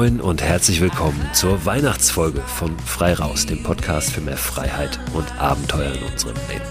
Moin und herzlich willkommen zur Weihnachtsfolge von Frei Raus, dem Podcast für mehr Freiheit und Abenteuer in unserem Leben.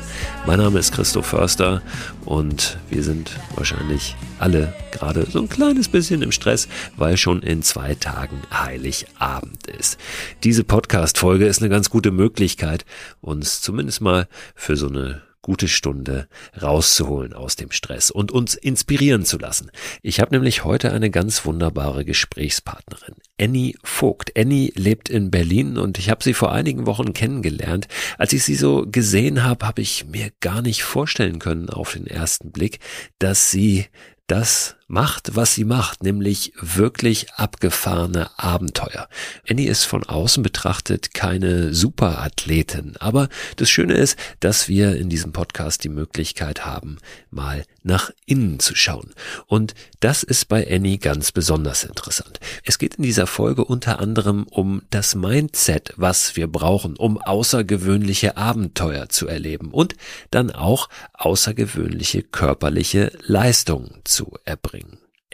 Mein Name ist Christoph Förster und wir sind wahrscheinlich alle gerade so ein kleines bisschen im Stress, weil schon in zwei Tagen Heiligabend ist. Diese Podcast-Folge ist eine ganz gute Möglichkeit, uns zumindest mal für so eine gute Stunde rauszuholen aus dem Stress und uns inspirieren zu lassen. Ich habe nämlich heute eine ganz wunderbare Gesprächspartnerin, Annie Vogt. Annie lebt in Berlin und ich habe sie vor einigen Wochen kennengelernt. Als ich sie so gesehen habe, habe ich mir gar nicht vorstellen können auf den ersten Blick, dass sie das macht, was sie macht, nämlich wirklich abgefahrene Abenteuer. Annie ist von außen betrachtet keine Superathletin, aber das Schöne ist, dass wir in diesem Podcast die Möglichkeit haben, mal nach innen zu schauen. Und das ist bei Annie ganz besonders interessant. Es geht in dieser Folge unter anderem um das Mindset, was wir brauchen, um außergewöhnliche Abenteuer zu erleben und dann auch außergewöhnliche körperliche Leistungen zu erbringen.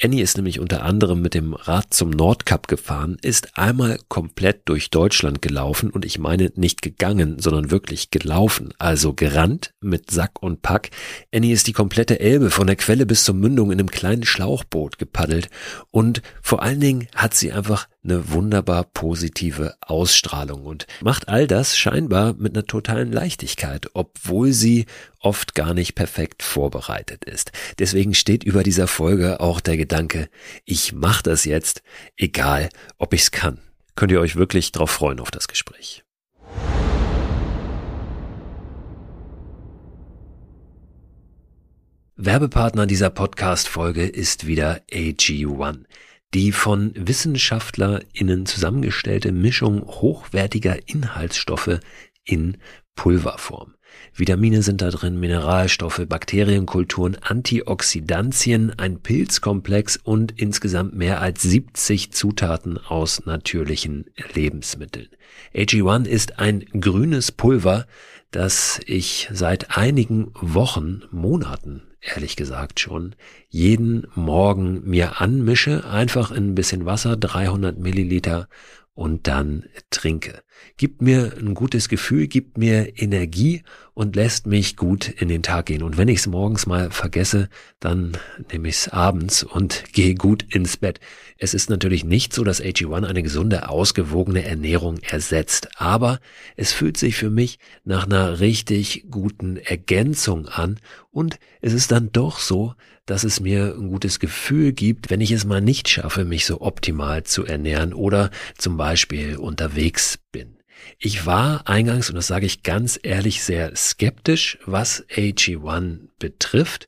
Annie ist nämlich unter anderem mit dem Rad zum Nordkap gefahren, ist einmal komplett durch Deutschland gelaufen und ich meine nicht gegangen, sondern wirklich gelaufen, also gerannt mit Sack und Pack. Annie ist die komplette Elbe von der Quelle bis zur Mündung in einem kleinen Schlauchboot gepaddelt und vor allen Dingen hat sie einfach eine wunderbar positive Ausstrahlung und macht all das scheinbar mit einer totalen Leichtigkeit, obwohl sie oft gar nicht perfekt vorbereitet ist. Deswegen steht über dieser Folge auch der Gedanke, ich mache das jetzt, egal ob ich's kann. Könnt ihr euch wirklich drauf freuen auf das Gespräch. Werbepartner dieser Podcast-Folge ist wieder AG1 die von WissenschaftlerInnen zusammengestellte Mischung hochwertiger Inhaltsstoffe in Pulverform. Vitamine sind da drin, Mineralstoffe, Bakterienkulturen, Antioxidantien, ein Pilzkomplex und insgesamt mehr als 70 Zutaten aus natürlichen Lebensmitteln. AG1 ist ein grünes Pulver, das ich seit einigen Wochen, Monaten ehrlich gesagt schon, jeden Morgen mir anmische, einfach in ein bisschen Wasser, 300 Milliliter und dann trinke. Gibt mir ein gutes Gefühl, gibt mir Energie und lässt mich gut in den Tag gehen. Und wenn ich es morgens mal vergesse, dann nehme ich es abends und gehe gut ins Bett. Es ist natürlich nicht so, dass AG1 eine gesunde, ausgewogene Ernährung ersetzt, aber es fühlt sich für mich nach einer richtig guten Ergänzung an und es ist dann doch so, dass es mir ein gutes Gefühl gibt, wenn ich es mal nicht schaffe, mich so optimal zu ernähren oder zum Beispiel unterwegs bin. Ich war eingangs, und das sage ich ganz ehrlich, sehr skeptisch, was AG1 betrifft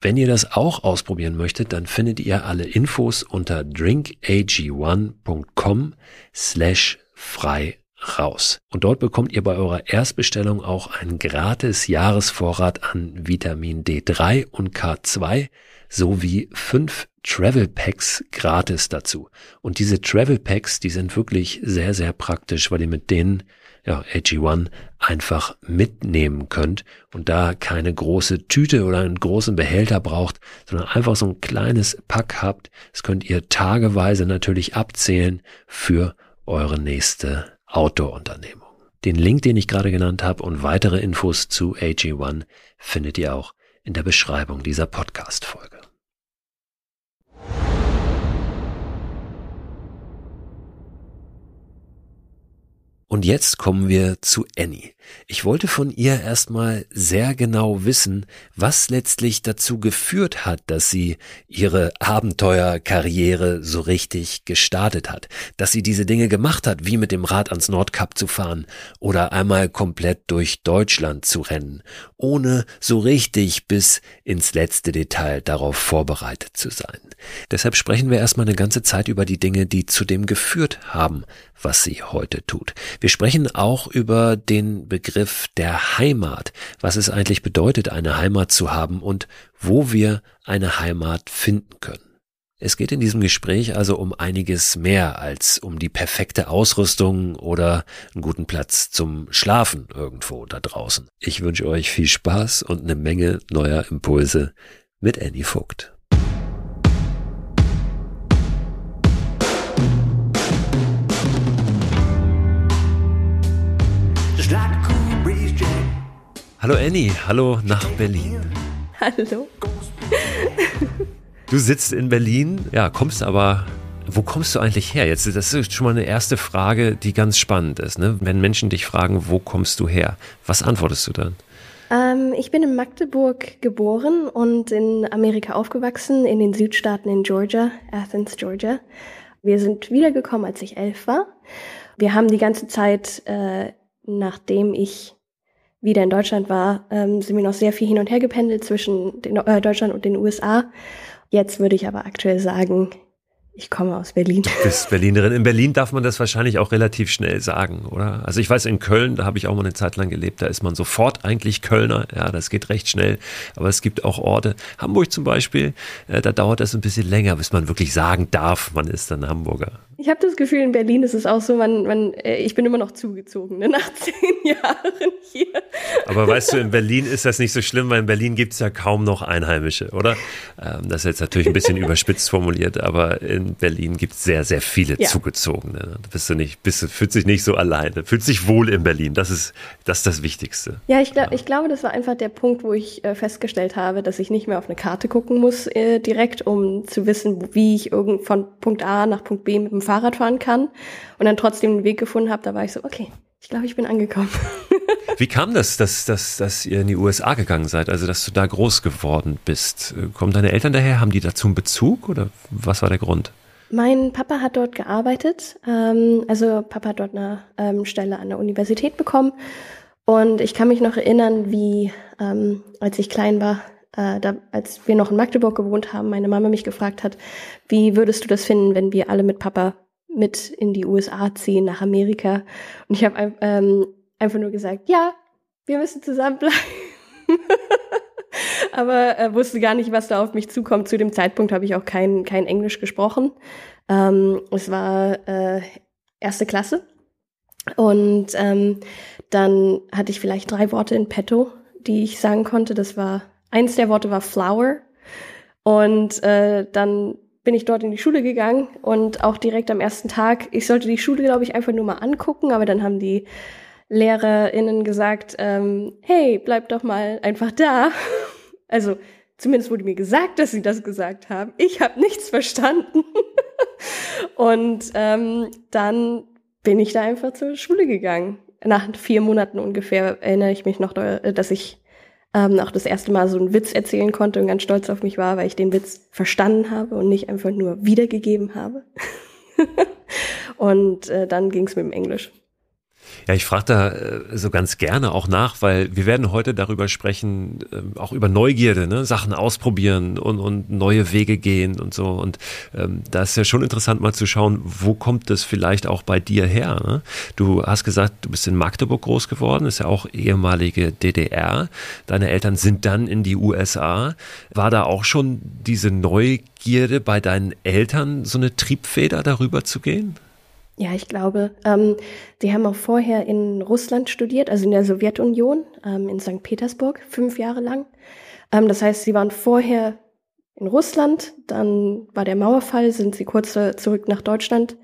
Wenn ihr das auch ausprobieren möchtet, dann findet ihr alle Infos unter drinkag1.com slash frei raus. Und dort bekommt ihr bei eurer Erstbestellung auch einen gratis Jahresvorrat an Vitamin D3 und K2 sowie fünf Travel Packs gratis dazu. Und diese Travel Packs, die sind wirklich sehr, sehr praktisch, weil ihr mit denen ja, AG1 einfach mitnehmen könnt und da keine große Tüte oder einen großen Behälter braucht, sondern einfach so ein kleines Pack habt. Das könnt ihr tageweise natürlich abzählen für eure nächste Outdoor-Unternehmung. Den Link, den ich gerade genannt habe und weitere Infos zu AG1 findet ihr auch in der Beschreibung dieser Podcast-Folge. Und jetzt kommen wir zu Annie. Ich wollte von ihr erstmal sehr genau wissen, was letztlich dazu geführt hat, dass sie ihre Abenteuerkarriere so richtig gestartet hat, dass sie diese Dinge gemacht hat, wie mit dem Rad ans Nordkap zu fahren oder einmal komplett durch Deutschland zu rennen, ohne so richtig bis ins letzte Detail darauf vorbereitet zu sein. Deshalb sprechen wir erstmal eine ganze Zeit über die Dinge, die zu dem geführt haben, was sie heute tut. Wir sprechen auch über den Begriff der Heimat, was es eigentlich bedeutet, eine Heimat zu haben und wo wir eine Heimat finden können. Es geht in diesem Gespräch also um einiges mehr als um die perfekte Ausrüstung oder einen guten Platz zum Schlafen irgendwo da draußen. Ich wünsche euch viel Spaß und eine Menge neuer Impulse mit Annie Vogt. Hallo Annie, hallo nach Berlin. Hallo. Du sitzt in Berlin, ja, kommst aber wo kommst du eigentlich her? Jetzt, das ist schon mal eine erste Frage, die ganz spannend ist. Ne? Wenn Menschen dich fragen, wo kommst du her? Was antwortest du dann? Ähm, ich bin in Magdeburg geboren und in Amerika aufgewachsen, in den Südstaaten in Georgia, Athens, Georgia. Wir sind wiedergekommen, als ich elf war. Wir haben die ganze Zeit, äh, nachdem ich wieder in Deutschland war, ähm, sind wir noch sehr viel hin und her gependelt zwischen den, äh, Deutschland und den USA. Jetzt würde ich aber aktuell sagen, ich komme aus Berlin. Du bist Berlinerin. In Berlin darf man das wahrscheinlich auch relativ schnell sagen, oder? Also ich weiß, in Köln, da habe ich auch mal eine Zeit lang gelebt, da ist man sofort eigentlich Kölner. Ja, das geht recht schnell. Aber es gibt auch Orte, Hamburg zum Beispiel, äh, da dauert das ein bisschen länger, bis man wirklich sagen darf, man ist dann Hamburger. Ich habe das Gefühl, in Berlin ist es auch so, man, man, äh, ich bin immer noch zugezogen, ne, nach zehn Jahren hier. Aber weißt du, in Berlin ist das nicht so schlimm, weil in Berlin gibt es ja kaum noch Einheimische, oder? Ähm, das ist jetzt natürlich ein bisschen überspitzt formuliert, aber in Berlin gibt es sehr, sehr viele ja. Zugezogene. Da bist du nicht, bist, fühlst dich nicht so alleine, fühlst dich wohl in Berlin. Das ist das, ist das Wichtigste. Ja, ich, glaub, ja. ich glaube, das war einfach der Punkt, wo ich äh, festgestellt habe, dass ich nicht mehr auf eine Karte gucken muss äh, direkt, um zu wissen, wie ich irgend von Punkt A nach Punkt B mit dem Fahrrad fahren kann und dann trotzdem einen Weg gefunden habe, da war ich so, okay, ich glaube, ich bin angekommen. Wie kam das, dass, dass, dass ihr in die USA gegangen seid, also dass du da groß geworden bist? Kommen deine Eltern daher? Haben die dazu einen Bezug oder was war der Grund? Mein Papa hat dort gearbeitet. Ähm, also Papa hat dort eine ähm, Stelle an der Universität bekommen. Und ich kann mich noch erinnern, wie ähm, als ich klein war, äh, da, als wir noch in Magdeburg gewohnt haben, meine Mama mich gefragt hat, wie würdest du das finden, wenn wir alle mit Papa mit in die USA ziehen, nach Amerika? Und ich habe ähm, einfach nur gesagt, ja, wir müssen zusammenbleiben. Aber äh, wusste gar nicht, was da auf mich zukommt. Zu dem Zeitpunkt habe ich auch kein, kein Englisch gesprochen. Ähm, es war äh, erste Klasse. Und ähm, dann hatte ich vielleicht drei Worte in petto, die ich sagen konnte. Das war Eins der Worte war Flower. Und äh, dann bin ich dort in die Schule gegangen und auch direkt am ersten Tag, ich sollte die Schule, glaube ich, einfach nur mal angucken, aber dann haben die LehrerInnen gesagt, ähm, hey, bleib doch mal einfach da. Also zumindest wurde mir gesagt, dass sie das gesagt haben. Ich habe nichts verstanden. und ähm, dann bin ich da einfach zur Schule gegangen. Nach vier Monaten ungefähr erinnere ich mich noch, dass ich ähm, auch das erste Mal so einen Witz erzählen konnte und ganz stolz auf mich war, weil ich den Witz verstanden habe und nicht einfach nur wiedergegeben habe. und äh, dann ging es mit dem Englisch. Ja, ich frage da äh, so ganz gerne auch nach, weil wir werden heute darüber sprechen, äh, auch über Neugierde, ne? Sachen ausprobieren und, und neue Wege gehen und so. Und ähm, da ist ja schon interessant mal zu schauen, wo kommt das vielleicht auch bei dir her? Ne? Du hast gesagt, du bist in Magdeburg groß geworden, ist ja auch ehemalige DDR. Deine Eltern sind dann in die USA. War da auch schon diese Neugierde bei deinen Eltern so eine Triebfeder darüber zu gehen? Ja, ich glaube, ähm, sie haben auch vorher in Russland studiert, also in der Sowjetunion, ähm, in St. Petersburg, fünf Jahre lang. Ähm, das heißt, sie waren vorher in Russland, dann war der Mauerfall, sind sie kurz zurück nach Deutschland,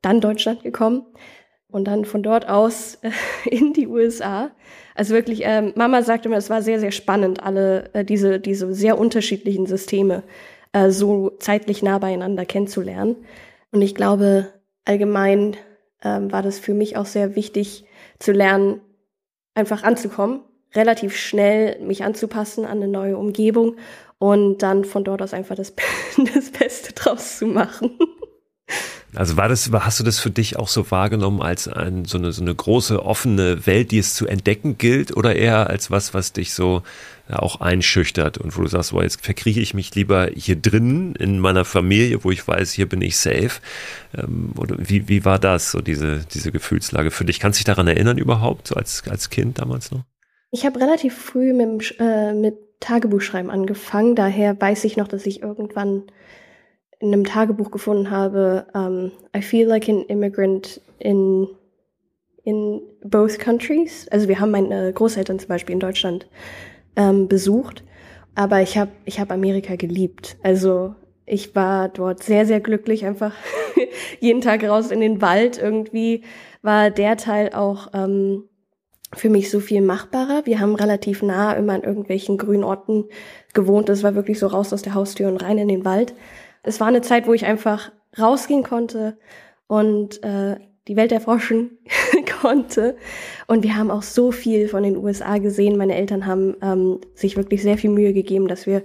dann Deutschland gekommen und dann von dort aus äh, in die USA. Also wirklich, ähm, Mama sagte immer, es war sehr, sehr spannend, alle äh, diese, diese sehr unterschiedlichen Systeme äh, so zeitlich nah beieinander kennenzulernen. Und ich glaube, allgemein ähm, war das für mich auch sehr wichtig zu lernen, einfach anzukommen, relativ schnell mich anzupassen an eine neue Umgebung und dann von dort aus einfach das, das Beste draus zu machen. Also war das, hast du das für dich auch so wahrgenommen als ein, so, eine, so eine große offene Welt, die es zu entdecken gilt, oder eher als was, was dich so auch einschüchtert und wo du sagst, boah, jetzt verkrieche ich mich lieber hier drinnen in meiner Familie, wo ich weiß, hier bin ich safe. Ähm, oder wie, wie war das, so diese, diese Gefühlslage für dich? Kannst du dich daran erinnern überhaupt, so als, als Kind damals noch? Ich habe relativ früh mit, äh, mit Tagebuchschreiben angefangen, daher weiß ich noch, dass ich irgendwann in einem Tagebuch gefunden habe, um, I feel like an immigrant in, in both countries. Also wir haben meine Großeltern zum Beispiel in Deutschland ähm, besucht, aber ich habe ich hab Amerika geliebt. Also ich war dort sehr, sehr glücklich, einfach jeden Tag raus in den Wald. Irgendwie war der Teil auch ähm, für mich so viel machbarer. Wir haben relativ nah immer an irgendwelchen grünen Orten gewohnt. Es war wirklich so raus aus der Haustür und rein in den Wald es war eine Zeit, wo ich einfach rausgehen konnte und äh, die Welt erforschen konnte. Und wir haben auch so viel von den USA gesehen. Meine Eltern haben ähm, sich wirklich sehr viel Mühe gegeben, dass wir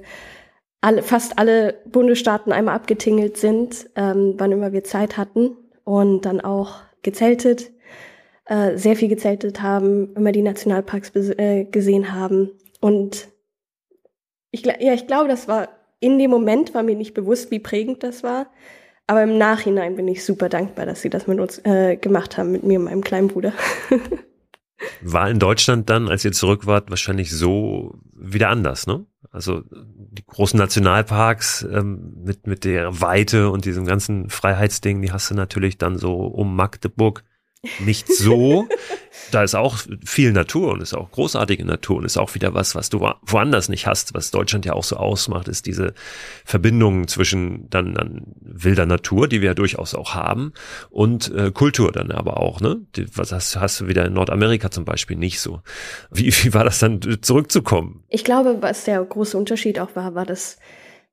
alle, fast alle Bundesstaaten einmal abgetingelt sind, ähm, wann immer wir Zeit hatten. Und dann auch gezeltet, äh, sehr viel gezeltet haben, immer die Nationalparks äh, gesehen haben. Und ich, ja, ich glaube, das war in dem Moment war mir nicht bewusst, wie prägend das war. Aber im Nachhinein bin ich super dankbar, dass sie das mit uns äh, gemacht haben, mit mir und meinem kleinen Bruder. war in Deutschland dann, als ihr zurück wart, wahrscheinlich so wieder anders, ne? Also die großen Nationalparks ähm, mit, mit der Weite und diesem ganzen Freiheitsding, die hast du natürlich dann so um Magdeburg nicht so. da ist auch viel Natur und ist auch großartige Natur und ist auch wieder was, was du woanders nicht hast, was Deutschland ja auch so ausmacht, ist diese Verbindung zwischen dann, dann wilder Natur, die wir ja durchaus auch haben, und äh, Kultur dann aber auch. Ne? Die, was hast, hast du wieder in Nordamerika zum Beispiel nicht so. Wie, wie war das dann zurückzukommen? Ich glaube, was der große Unterschied auch war, war, dass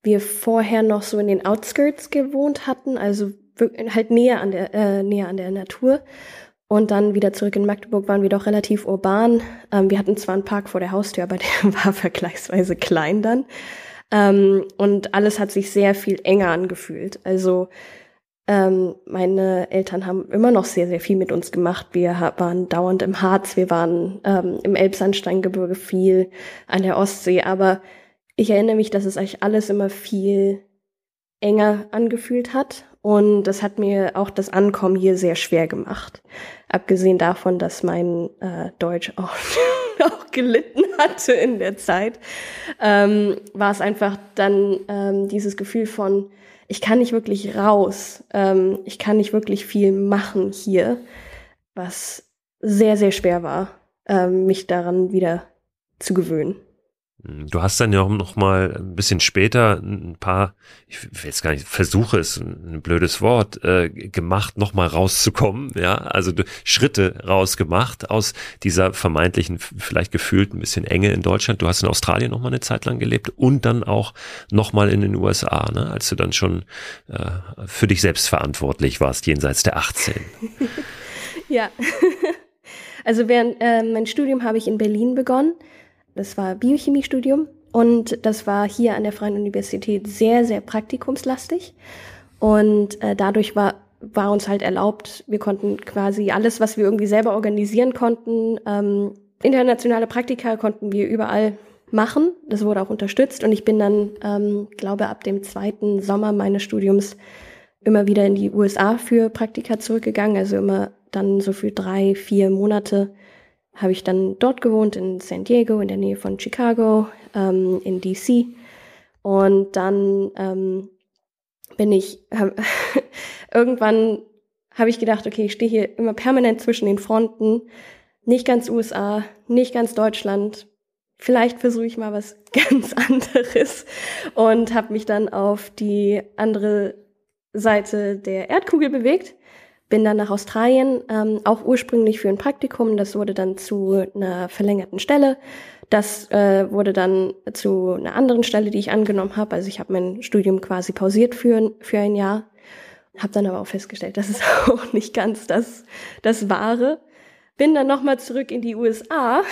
wir vorher noch so in den Outskirts gewohnt hatten, also halt näher an der äh, näher an der Natur und dann wieder zurück in Magdeburg waren wir doch relativ urban. Ähm, wir hatten zwar einen Park vor der Haustür, aber der war vergleichsweise klein dann. Ähm, und alles hat sich sehr viel enger angefühlt. Also ähm, meine Eltern haben immer noch sehr, sehr viel mit uns gemacht. Wir waren dauernd im Harz, wir waren ähm, im Elbsandsteingebirge viel, an der Ostsee. Aber ich erinnere mich, dass es eigentlich alles immer viel enger angefühlt hat. Und das hat mir auch das Ankommen hier sehr schwer gemacht. Abgesehen davon, dass mein äh, Deutsch auch, auch gelitten hatte in der Zeit, ähm, war es einfach dann ähm, dieses Gefühl von, ich kann nicht wirklich raus, ähm, ich kann nicht wirklich viel machen hier, was sehr, sehr schwer war, ähm, mich daran wieder zu gewöhnen. Du hast dann ja auch noch mal ein bisschen später ein paar, ich will jetzt gar nicht, Versuche ist ein blödes Wort, äh, gemacht, noch mal rauszukommen, ja, also Schritte rausgemacht aus dieser vermeintlichen, vielleicht gefühlt ein bisschen Enge in Deutschland. Du hast in Australien noch mal eine Zeit lang gelebt und dann auch noch mal in den USA, ne, als du dann schon äh, für dich selbst verantwortlich warst, jenseits der 18. ja, also während äh, mein Studium habe ich in Berlin begonnen das war Biochemiestudium und das war hier an der Freien Universität sehr, sehr praktikumslastig. Und äh, dadurch war, war uns halt erlaubt, wir konnten quasi alles, was wir irgendwie selber organisieren konnten, ähm, internationale Praktika konnten wir überall machen. Das wurde auch unterstützt und ich bin dann, ähm, glaube ab dem zweiten Sommer meines Studiums immer wieder in die USA für Praktika zurückgegangen, also immer dann so für drei, vier Monate habe ich dann dort gewohnt, in San Diego, in der Nähe von Chicago, ähm, in DC. Und dann ähm, bin ich, hab, irgendwann habe ich gedacht, okay, ich stehe hier immer permanent zwischen den Fronten, nicht ganz USA, nicht ganz Deutschland. Vielleicht versuche ich mal was ganz anderes und habe mich dann auf die andere Seite der Erdkugel bewegt bin dann nach Australien, ähm, auch ursprünglich für ein Praktikum. Das wurde dann zu einer verlängerten Stelle. Das äh, wurde dann zu einer anderen Stelle, die ich angenommen habe. Also ich habe mein Studium quasi pausiert für, für ein Jahr. Habe dann aber auch festgestellt, das ist auch nicht ganz das, das Wahre. Bin dann nochmal zurück in die USA,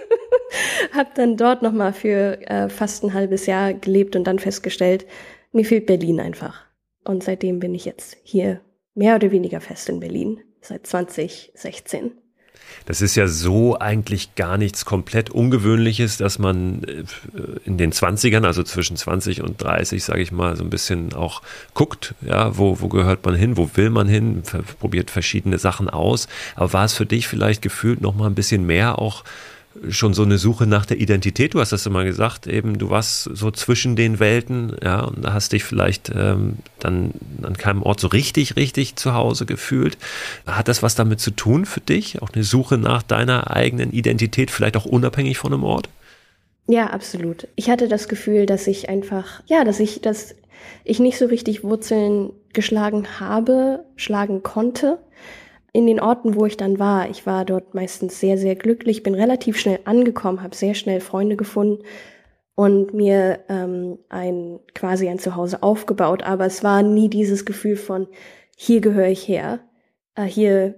habe dann dort nochmal für äh, fast ein halbes Jahr gelebt und dann festgestellt, mir fehlt Berlin einfach. Und seitdem bin ich jetzt hier mehr oder weniger fest in Berlin, seit 2016. Das ist ja so eigentlich gar nichts komplett Ungewöhnliches, dass man äh, in den 20ern, also zwischen 20 und 30, sage ich mal, so ein bisschen auch guckt, ja, wo, wo gehört man hin, wo will man hin, probiert verschiedene Sachen aus. Aber war es für dich vielleicht gefühlt noch mal ein bisschen mehr auch schon so eine Suche nach der Identität. Du hast das immer gesagt, eben du warst so zwischen den Welten, ja, und da hast dich vielleicht ähm, dann an keinem Ort so richtig, richtig zu Hause gefühlt. Hat das was damit zu tun für dich? Auch eine Suche nach deiner eigenen Identität, vielleicht auch unabhängig von einem Ort? Ja, absolut. Ich hatte das Gefühl, dass ich einfach, ja, dass ich, dass ich nicht so richtig Wurzeln geschlagen habe, schlagen konnte in den Orten, wo ich dann war, ich war dort meistens sehr, sehr glücklich, bin relativ schnell angekommen, habe sehr schnell Freunde gefunden und mir ähm, ein quasi ein Zuhause aufgebaut. Aber es war nie dieses Gefühl von hier gehöre ich her, äh, hier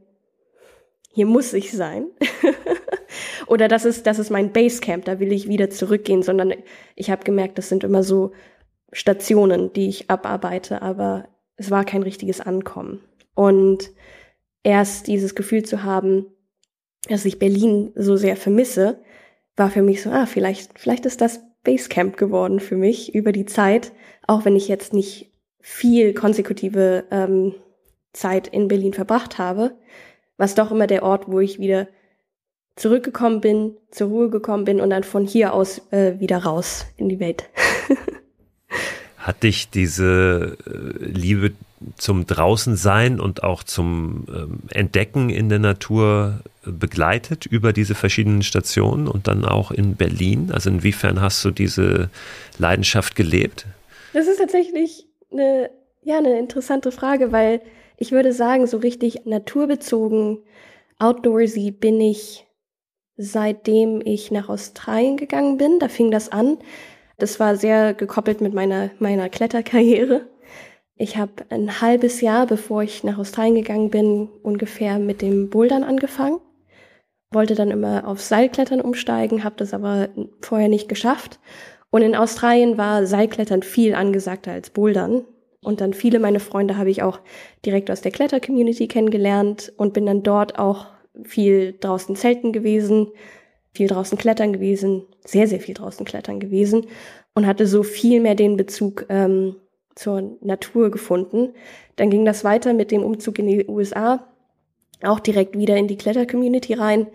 hier muss ich sein oder das ist das ist mein Basecamp, da will ich wieder zurückgehen, sondern ich habe gemerkt, das sind immer so Stationen, die ich abarbeite, aber es war kein richtiges Ankommen und erst dieses Gefühl zu haben, dass ich Berlin so sehr vermisse, war für mich so, ah, vielleicht, vielleicht ist das Basecamp geworden für mich über die Zeit, auch wenn ich jetzt nicht viel konsekutive ähm, Zeit in Berlin verbracht habe, was doch immer der Ort, wo ich wieder zurückgekommen bin, zur Ruhe gekommen bin und dann von hier aus äh, wieder raus in die Welt. Hat dich diese äh, Liebe zum Draußensein und auch zum ähm, Entdecken in der Natur begleitet über diese verschiedenen Stationen und dann auch in Berlin? Also inwiefern hast du diese Leidenschaft gelebt? Das ist tatsächlich eine, ja, eine interessante Frage, weil ich würde sagen, so richtig naturbezogen, outdoorsy bin ich seitdem ich nach Australien gegangen bin. Da fing das an. Das war sehr gekoppelt mit meiner, meiner Kletterkarriere. Ich habe ein halbes Jahr, bevor ich nach Australien gegangen bin, ungefähr mit dem Bouldern angefangen. Wollte dann immer auf Seilklettern umsteigen, habe das aber vorher nicht geschafft. Und in Australien war Seilklettern viel angesagter als Bouldern. Und dann viele meiner Freunde habe ich auch direkt aus der Kletter-Community kennengelernt und bin dann dort auch viel draußen zelten gewesen, viel draußen klettern gewesen, sehr, sehr viel draußen klettern gewesen und hatte so viel mehr den Bezug ähm, zur Natur gefunden. Dann ging das weiter mit dem Umzug in die USA, auch direkt wieder in die Kletter-Community rein,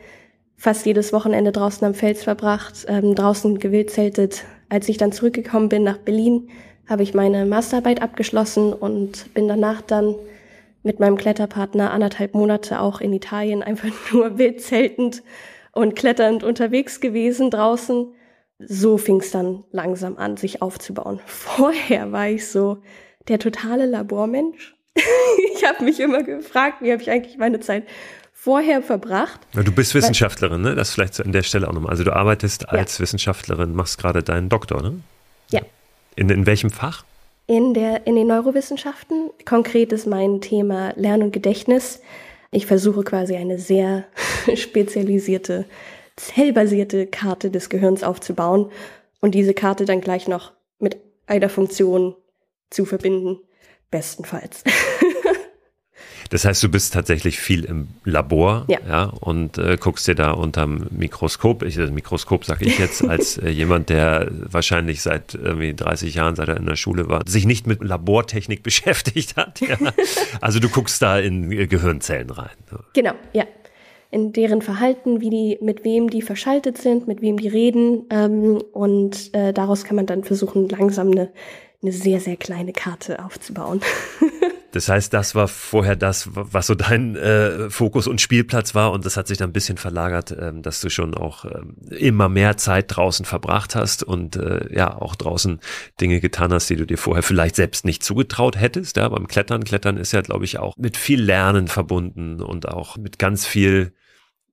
fast jedes Wochenende draußen am Fels verbracht, ähm, draußen gewildzeltet. Als ich dann zurückgekommen bin nach Berlin, habe ich meine Masterarbeit abgeschlossen und bin danach dann mit meinem Kletterpartner anderthalb Monate auch in Italien einfach nur wildzeltend und kletternd unterwegs gewesen draußen so fing es dann langsam an, sich aufzubauen. Vorher war ich so der totale Labormensch. ich habe mich immer gefragt, wie habe ich eigentlich meine Zeit vorher verbracht. Du bist Wissenschaftlerin, ne? Das vielleicht an der Stelle auch nochmal. Also du arbeitest als ja. Wissenschaftlerin, machst gerade deinen Doktor, ne? Ja. In, in welchem Fach? In, der, in den Neurowissenschaften. Konkret ist mein Thema Lern- und Gedächtnis. Ich versuche quasi eine sehr spezialisierte zellbasierte Karte des Gehirns aufzubauen und diese Karte dann gleich noch mit einer Funktion zu verbinden, bestenfalls. Das heißt, du bist tatsächlich viel im Labor ja. ja und äh, guckst dir da unterm Mikroskop, ich, das Mikroskop sage ich jetzt als äh, jemand, der wahrscheinlich seit irgendwie 30 Jahren, seit er in der Schule war, sich nicht mit Labortechnik beschäftigt hat. Ja. Also du guckst da in äh, Gehirnzellen rein. Genau, ja in deren Verhalten, wie die, mit wem die verschaltet sind, mit wem die reden. Ähm, und äh, daraus kann man dann versuchen, langsam eine, eine sehr, sehr kleine Karte aufzubauen. Das heißt, das war vorher das, was so dein äh, Fokus und Spielplatz war und das hat sich dann ein bisschen verlagert, ähm, dass du schon auch ähm, immer mehr Zeit draußen verbracht hast und äh, ja auch draußen Dinge getan hast, die du dir vorher vielleicht selbst nicht zugetraut hättest. Ja, beim Klettern, Klettern ist ja, glaube ich, auch mit viel Lernen verbunden und auch mit ganz viel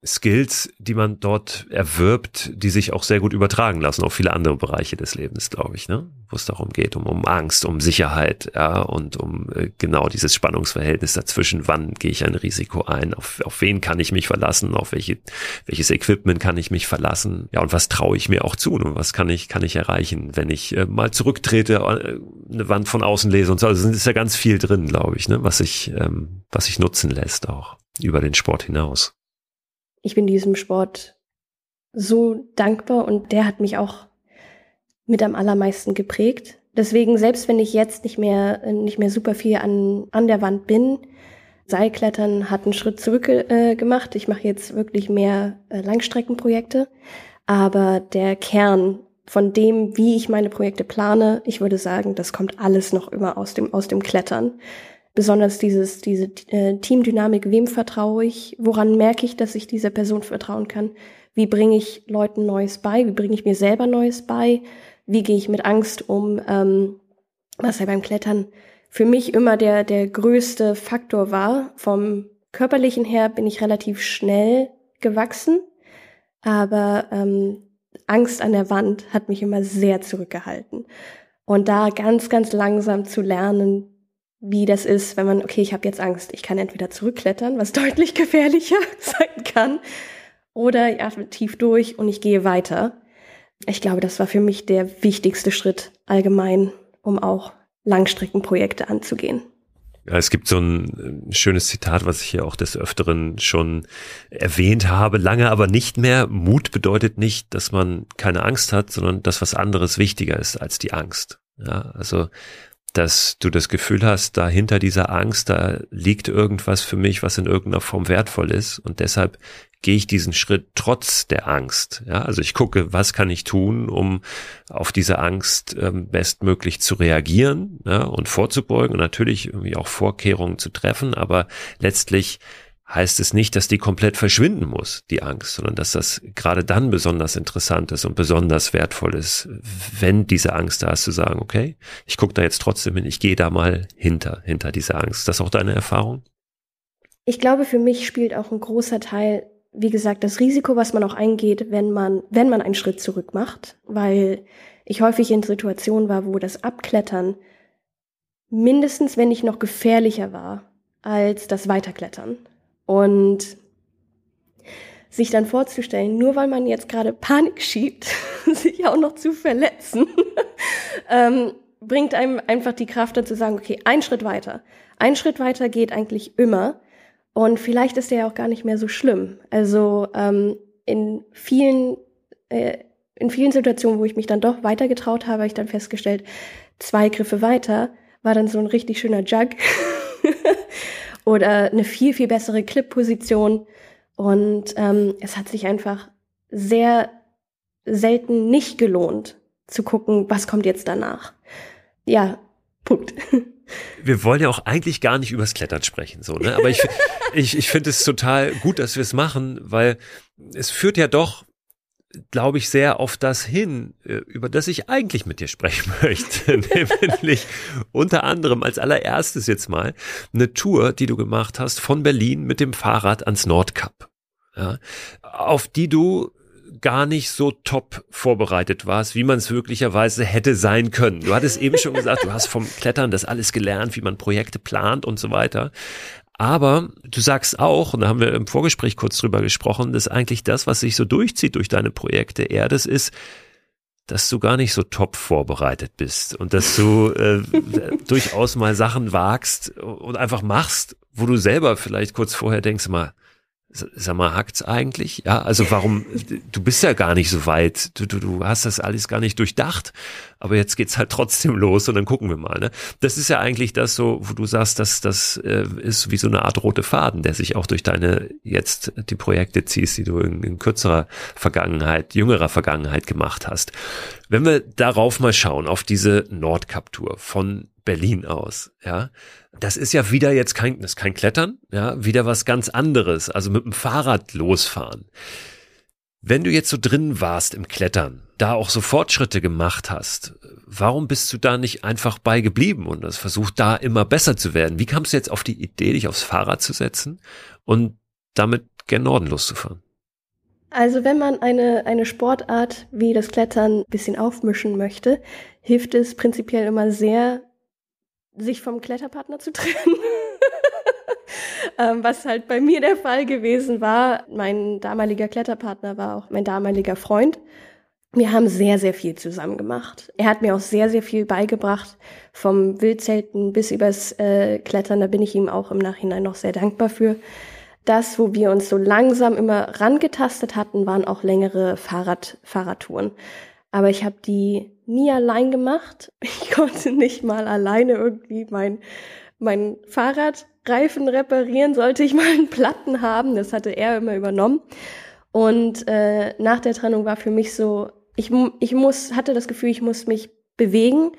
Skills, die man dort erwirbt, die sich auch sehr gut übertragen lassen auf viele andere Bereiche des Lebens, glaube ich, ne? Wo es darum geht, um, um Angst, um Sicherheit, ja, und um äh, genau dieses Spannungsverhältnis dazwischen, wann gehe ich ein Risiko ein, auf, auf wen kann ich mich verlassen, auf welche, welches Equipment kann ich mich verlassen, ja, und was traue ich mir auch zu? Und was kann ich, kann ich erreichen, wenn ich äh, mal zurücktrete, äh, eine Wand von außen lese und so. Also ist ja ganz viel drin, glaube ich, ne, was sich, ähm, was sich nutzen lässt auch über den Sport hinaus ich bin diesem Sport so dankbar und der hat mich auch mit am allermeisten geprägt. Deswegen, selbst wenn ich jetzt nicht mehr, nicht mehr super viel an, an der Wand bin, Seilklettern hat einen Schritt zurück äh, gemacht. Ich mache jetzt wirklich mehr äh, Langstreckenprojekte. Aber der Kern von dem, wie ich meine Projekte plane, ich würde sagen, das kommt alles noch immer aus dem, aus dem Klettern besonders dieses, diese äh, Teamdynamik, wem vertraue ich, woran merke ich, dass ich dieser Person vertrauen kann, wie bringe ich Leuten Neues bei, wie bringe ich mir selber Neues bei, wie gehe ich mit Angst um, ähm, was ja beim Klettern für mich immer der, der größte Faktor war. Vom körperlichen her bin ich relativ schnell gewachsen, aber ähm, Angst an der Wand hat mich immer sehr zurückgehalten. Und da ganz, ganz langsam zu lernen, wie das ist, wenn man, okay, ich habe jetzt Angst, ich kann entweder zurückklettern, was deutlich gefährlicher sein kann, oder ich atme tief durch und ich gehe weiter. Ich glaube, das war für mich der wichtigste Schritt allgemein, um auch Langstreckenprojekte anzugehen. Es gibt so ein schönes Zitat, was ich hier auch des Öfteren schon erwähnt habe, lange aber nicht mehr. Mut bedeutet nicht, dass man keine Angst hat, sondern dass was anderes wichtiger ist als die Angst. Ja, also dass du das Gefühl hast, da hinter dieser Angst, da liegt irgendwas für mich, was in irgendeiner Form wertvoll ist und deshalb gehe ich diesen Schritt trotz der Angst. Ja, also ich gucke, was kann ich tun, um auf diese Angst ähm, bestmöglich zu reagieren ja, und vorzubeugen und natürlich irgendwie auch Vorkehrungen zu treffen, aber letztlich heißt es nicht, dass die komplett verschwinden muss, die Angst, sondern dass das gerade dann besonders interessant ist und besonders wertvoll ist, wenn diese Angst da ist, zu sagen, okay, ich gucke da jetzt trotzdem hin, ich gehe da mal hinter, hinter diese Angst. Ist das auch deine Erfahrung? Ich glaube, für mich spielt auch ein großer Teil, wie gesagt, das Risiko, was man auch eingeht, wenn man, wenn man einen Schritt zurück macht, weil ich häufig in Situationen war, wo das Abklettern mindestens, wenn nicht noch gefährlicher war, als das Weiterklettern. Und sich dann vorzustellen, nur weil man jetzt gerade Panik schiebt, sich auch noch zu verletzen, ähm, bringt einem einfach die Kraft dazu sagen, okay, ein Schritt weiter. Ein Schritt weiter geht eigentlich immer. Und vielleicht ist der ja auch gar nicht mehr so schlimm. Also ähm, in vielen äh, in vielen Situationen, wo ich mich dann doch weiter getraut habe, habe ich dann festgestellt, zwei Griffe weiter war dann so ein richtig schöner Jug. oder eine viel, viel bessere Clip-Position. Und ähm, es hat sich einfach sehr selten nicht gelohnt zu gucken, was kommt jetzt danach. Ja, Punkt. Wir wollen ja auch eigentlich gar nicht übers Klettern sprechen, so, ne? Aber ich, ich, ich finde es total gut, dass wir es machen, weil es führt ja doch glaube ich, sehr auf das hin, äh, über das ich eigentlich mit dir sprechen möchte. Nämlich unter anderem als allererstes jetzt mal eine Tour, die du gemacht hast von Berlin mit dem Fahrrad ans Nordkap. Ja, auf die du gar nicht so top vorbereitet warst, wie man es wirklicherweise hätte sein können. Du hattest eben schon gesagt, du hast vom Klettern das alles gelernt, wie man Projekte plant und so weiter. Aber du sagst auch, und da haben wir im Vorgespräch kurz drüber gesprochen, dass eigentlich das, was sich so durchzieht durch deine Projekte, eher das ist, dass du gar nicht so top vorbereitet bist und dass du äh, durchaus mal Sachen wagst und einfach machst, wo du selber vielleicht kurz vorher denkst, mal, sag mal, hackt's eigentlich? Ja, also warum, du bist ja gar nicht so weit, du, du, du hast das alles gar nicht durchdacht, aber jetzt geht's halt trotzdem los und dann gucken wir mal. Ne? Das ist ja eigentlich das so, wo du sagst, dass das äh, ist wie so eine Art rote Faden, der sich auch durch deine jetzt die Projekte ziehst, die du in, in kürzerer Vergangenheit, jüngerer Vergangenheit gemacht hast. Wenn wir darauf mal schauen, auf diese Nordkap-Tour von Berlin aus, ja, das ist ja wieder jetzt kein, das ist kein Klettern, ja, wieder was ganz anderes, also mit dem Fahrrad losfahren. Wenn du jetzt so drin warst im Klettern, da auch so Fortschritte gemacht hast, warum bist du da nicht einfach bei geblieben und das versucht da immer besser zu werden? Wie kamst du jetzt auf die Idee, dich aufs Fahrrad zu setzen und damit gen Norden loszufahren? Also wenn man eine, eine Sportart wie das Klettern ein bisschen aufmischen möchte, hilft es prinzipiell immer sehr, sich vom Kletterpartner zu trennen. ähm, was halt bei mir der Fall gewesen war. Mein damaliger Kletterpartner war auch mein damaliger Freund. Wir haben sehr, sehr viel zusammen gemacht. Er hat mir auch sehr, sehr viel beigebracht, vom Wildzelten bis übers äh, Klettern. Da bin ich ihm auch im Nachhinein noch sehr dankbar für. Das, wo wir uns so langsam immer rangetastet hatten, waren auch längere Fahrrad Fahrradtouren. Aber ich habe die nie allein gemacht. Ich konnte nicht mal alleine irgendwie mein, mein Fahrradreifen reparieren, sollte ich mal einen Platten haben. Das hatte er immer übernommen. Und äh, nach der Trennung war für mich so, ich, ich muss, hatte das Gefühl, ich muss mich bewegen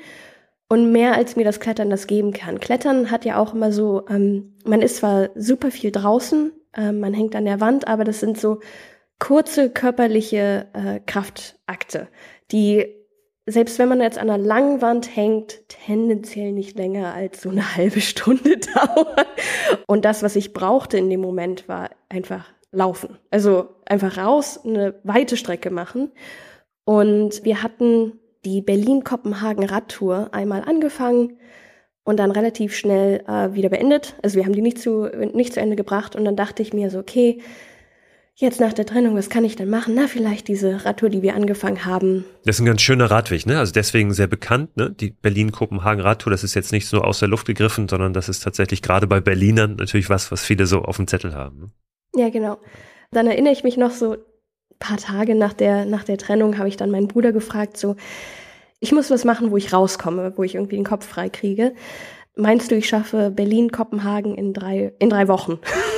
und mehr als mir das Klettern das geben kann. Klettern hat ja auch immer so, ähm, man ist zwar super viel draußen, äh, man hängt an der Wand, aber das sind so kurze körperliche äh, Kraftakte, die selbst wenn man jetzt an einer langen Wand hängt, tendenziell nicht länger als so eine halbe Stunde dauern. Und das, was ich brauchte in dem Moment, war einfach laufen. Also einfach raus, eine weite Strecke machen. Und wir hatten die Berlin-Kopenhagen-Radtour einmal angefangen und dann relativ schnell äh, wieder beendet. Also wir haben die nicht zu, nicht zu Ende gebracht und dann dachte ich mir so, okay, jetzt nach der Trennung, was kann ich denn machen? Na, vielleicht diese Radtour, die wir angefangen haben. Das ist ein ganz schöner Radweg, ne? Also deswegen sehr bekannt, ne? Die Berlin-Kopenhagen-Radtour, das ist jetzt nicht so aus der Luft gegriffen, sondern das ist tatsächlich gerade bei Berlinern natürlich was, was viele so auf dem Zettel haben. Ne? Ja, genau. Dann erinnere ich mich noch so paar Tage nach der, nach der Trennung habe ich dann meinen Bruder gefragt, so, ich muss was machen, wo ich rauskomme, wo ich irgendwie den Kopf frei kriege. Meinst du, ich schaffe Berlin, Kopenhagen in drei, in drei Wochen?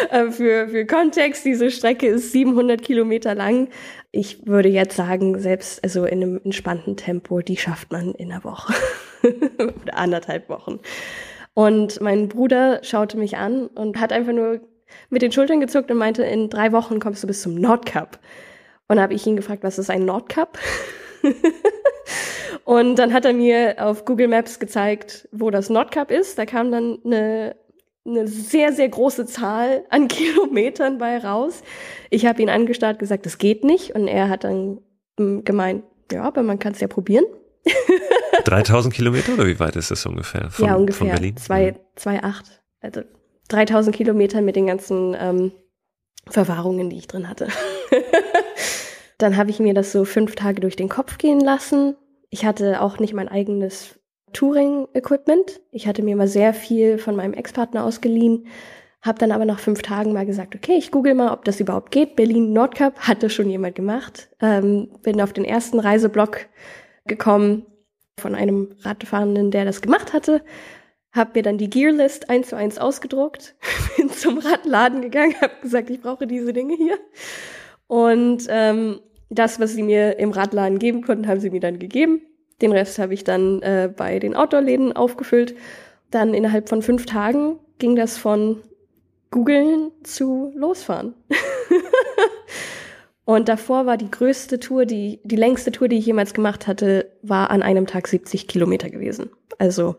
Äh, für, für Kontext, diese Strecke ist 700 Kilometer lang. Ich würde jetzt sagen, selbst also in einem entspannten Tempo, die schafft man in einer Woche oder anderthalb Wochen. Und mein Bruder schaute mich an und hat einfach nur mit den Schultern gezuckt und meinte, in drei Wochen kommst du bis zum Nordkap. Und da habe ich ihn gefragt, was ist ein Nordkap? und dann hat er mir auf Google Maps gezeigt, wo das Nordkap ist. Da kam dann eine, eine sehr, sehr große Zahl an Kilometern bei raus. Ich habe ihn angestarrt, gesagt, das geht nicht. Und er hat dann gemeint, ja, aber man kann es ja probieren. 3000 Kilometer oder wie weit ist das ungefähr? Von, ja, ungefähr. Von Berlin? 2,8. Also 3000 Kilometer mit den ganzen ähm, Verwahrungen, die ich drin hatte. Dann habe ich mir das so fünf Tage durch den Kopf gehen lassen. Ich hatte auch nicht mein eigenes Touring-Equipment. Ich hatte mir mal sehr viel von meinem Ex-Partner ausgeliehen, habe dann aber nach fünf Tagen mal gesagt, okay, ich google mal, ob das überhaupt geht. Berlin Nordkap hatte schon jemand gemacht. Ähm, bin auf den ersten Reiseblock gekommen von einem Radfahrenden, der das gemacht hatte habe mir dann die Gearlist eins zu eins ausgedruckt, bin zum Radladen gegangen, habe gesagt, ich brauche diese Dinge hier. Und ähm, das, was sie mir im Radladen geben konnten, haben sie mir dann gegeben. Den Rest habe ich dann äh, bei den Outdoor-Läden aufgefüllt. Dann innerhalb von fünf Tagen ging das von googeln zu losfahren. Und davor war die größte Tour, die, die längste Tour, die ich jemals gemacht hatte, war an einem Tag 70 Kilometer gewesen. Also,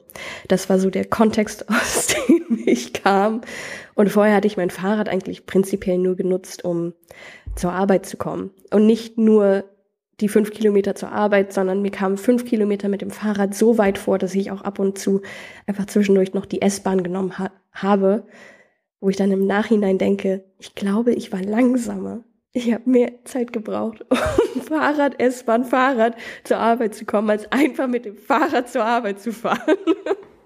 das war so der Kontext, aus dem ich kam. Und vorher hatte ich mein Fahrrad eigentlich prinzipiell nur genutzt, um zur Arbeit zu kommen. Und nicht nur die fünf Kilometer zur Arbeit, sondern mir kamen fünf Kilometer mit dem Fahrrad so weit vor, dass ich auch ab und zu einfach zwischendurch noch die S-Bahn genommen ha habe, wo ich dann im Nachhinein denke, ich glaube, ich war langsamer ich habe mehr Zeit gebraucht, um Fahrrad, S-Bahn, Fahrrad zur Arbeit zu kommen, als einfach mit dem Fahrrad zur Arbeit zu fahren.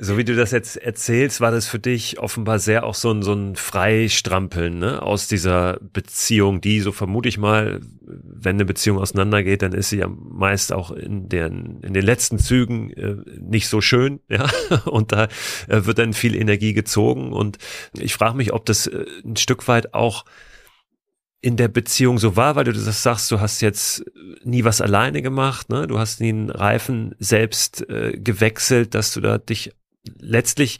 So wie du das jetzt erzählst, war das für dich offenbar sehr auch so ein, so ein Freistrampeln ne? aus dieser Beziehung, die, so vermute ich mal, wenn eine Beziehung auseinandergeht, dann ist sie ja meist auch in den, in den letzten Zügen äh, nicht so schön, ja, und da äh, wird dann viel Energie gezogen und ich frage mich, ob das äh, ein Stück weit auch in der Beziehung so war, weil du das sagst, du hast jetzt nie was alleine gemacht, ne? Du hast nie einen Reifen selbst äh, gewechselt, dass du da dich letztlich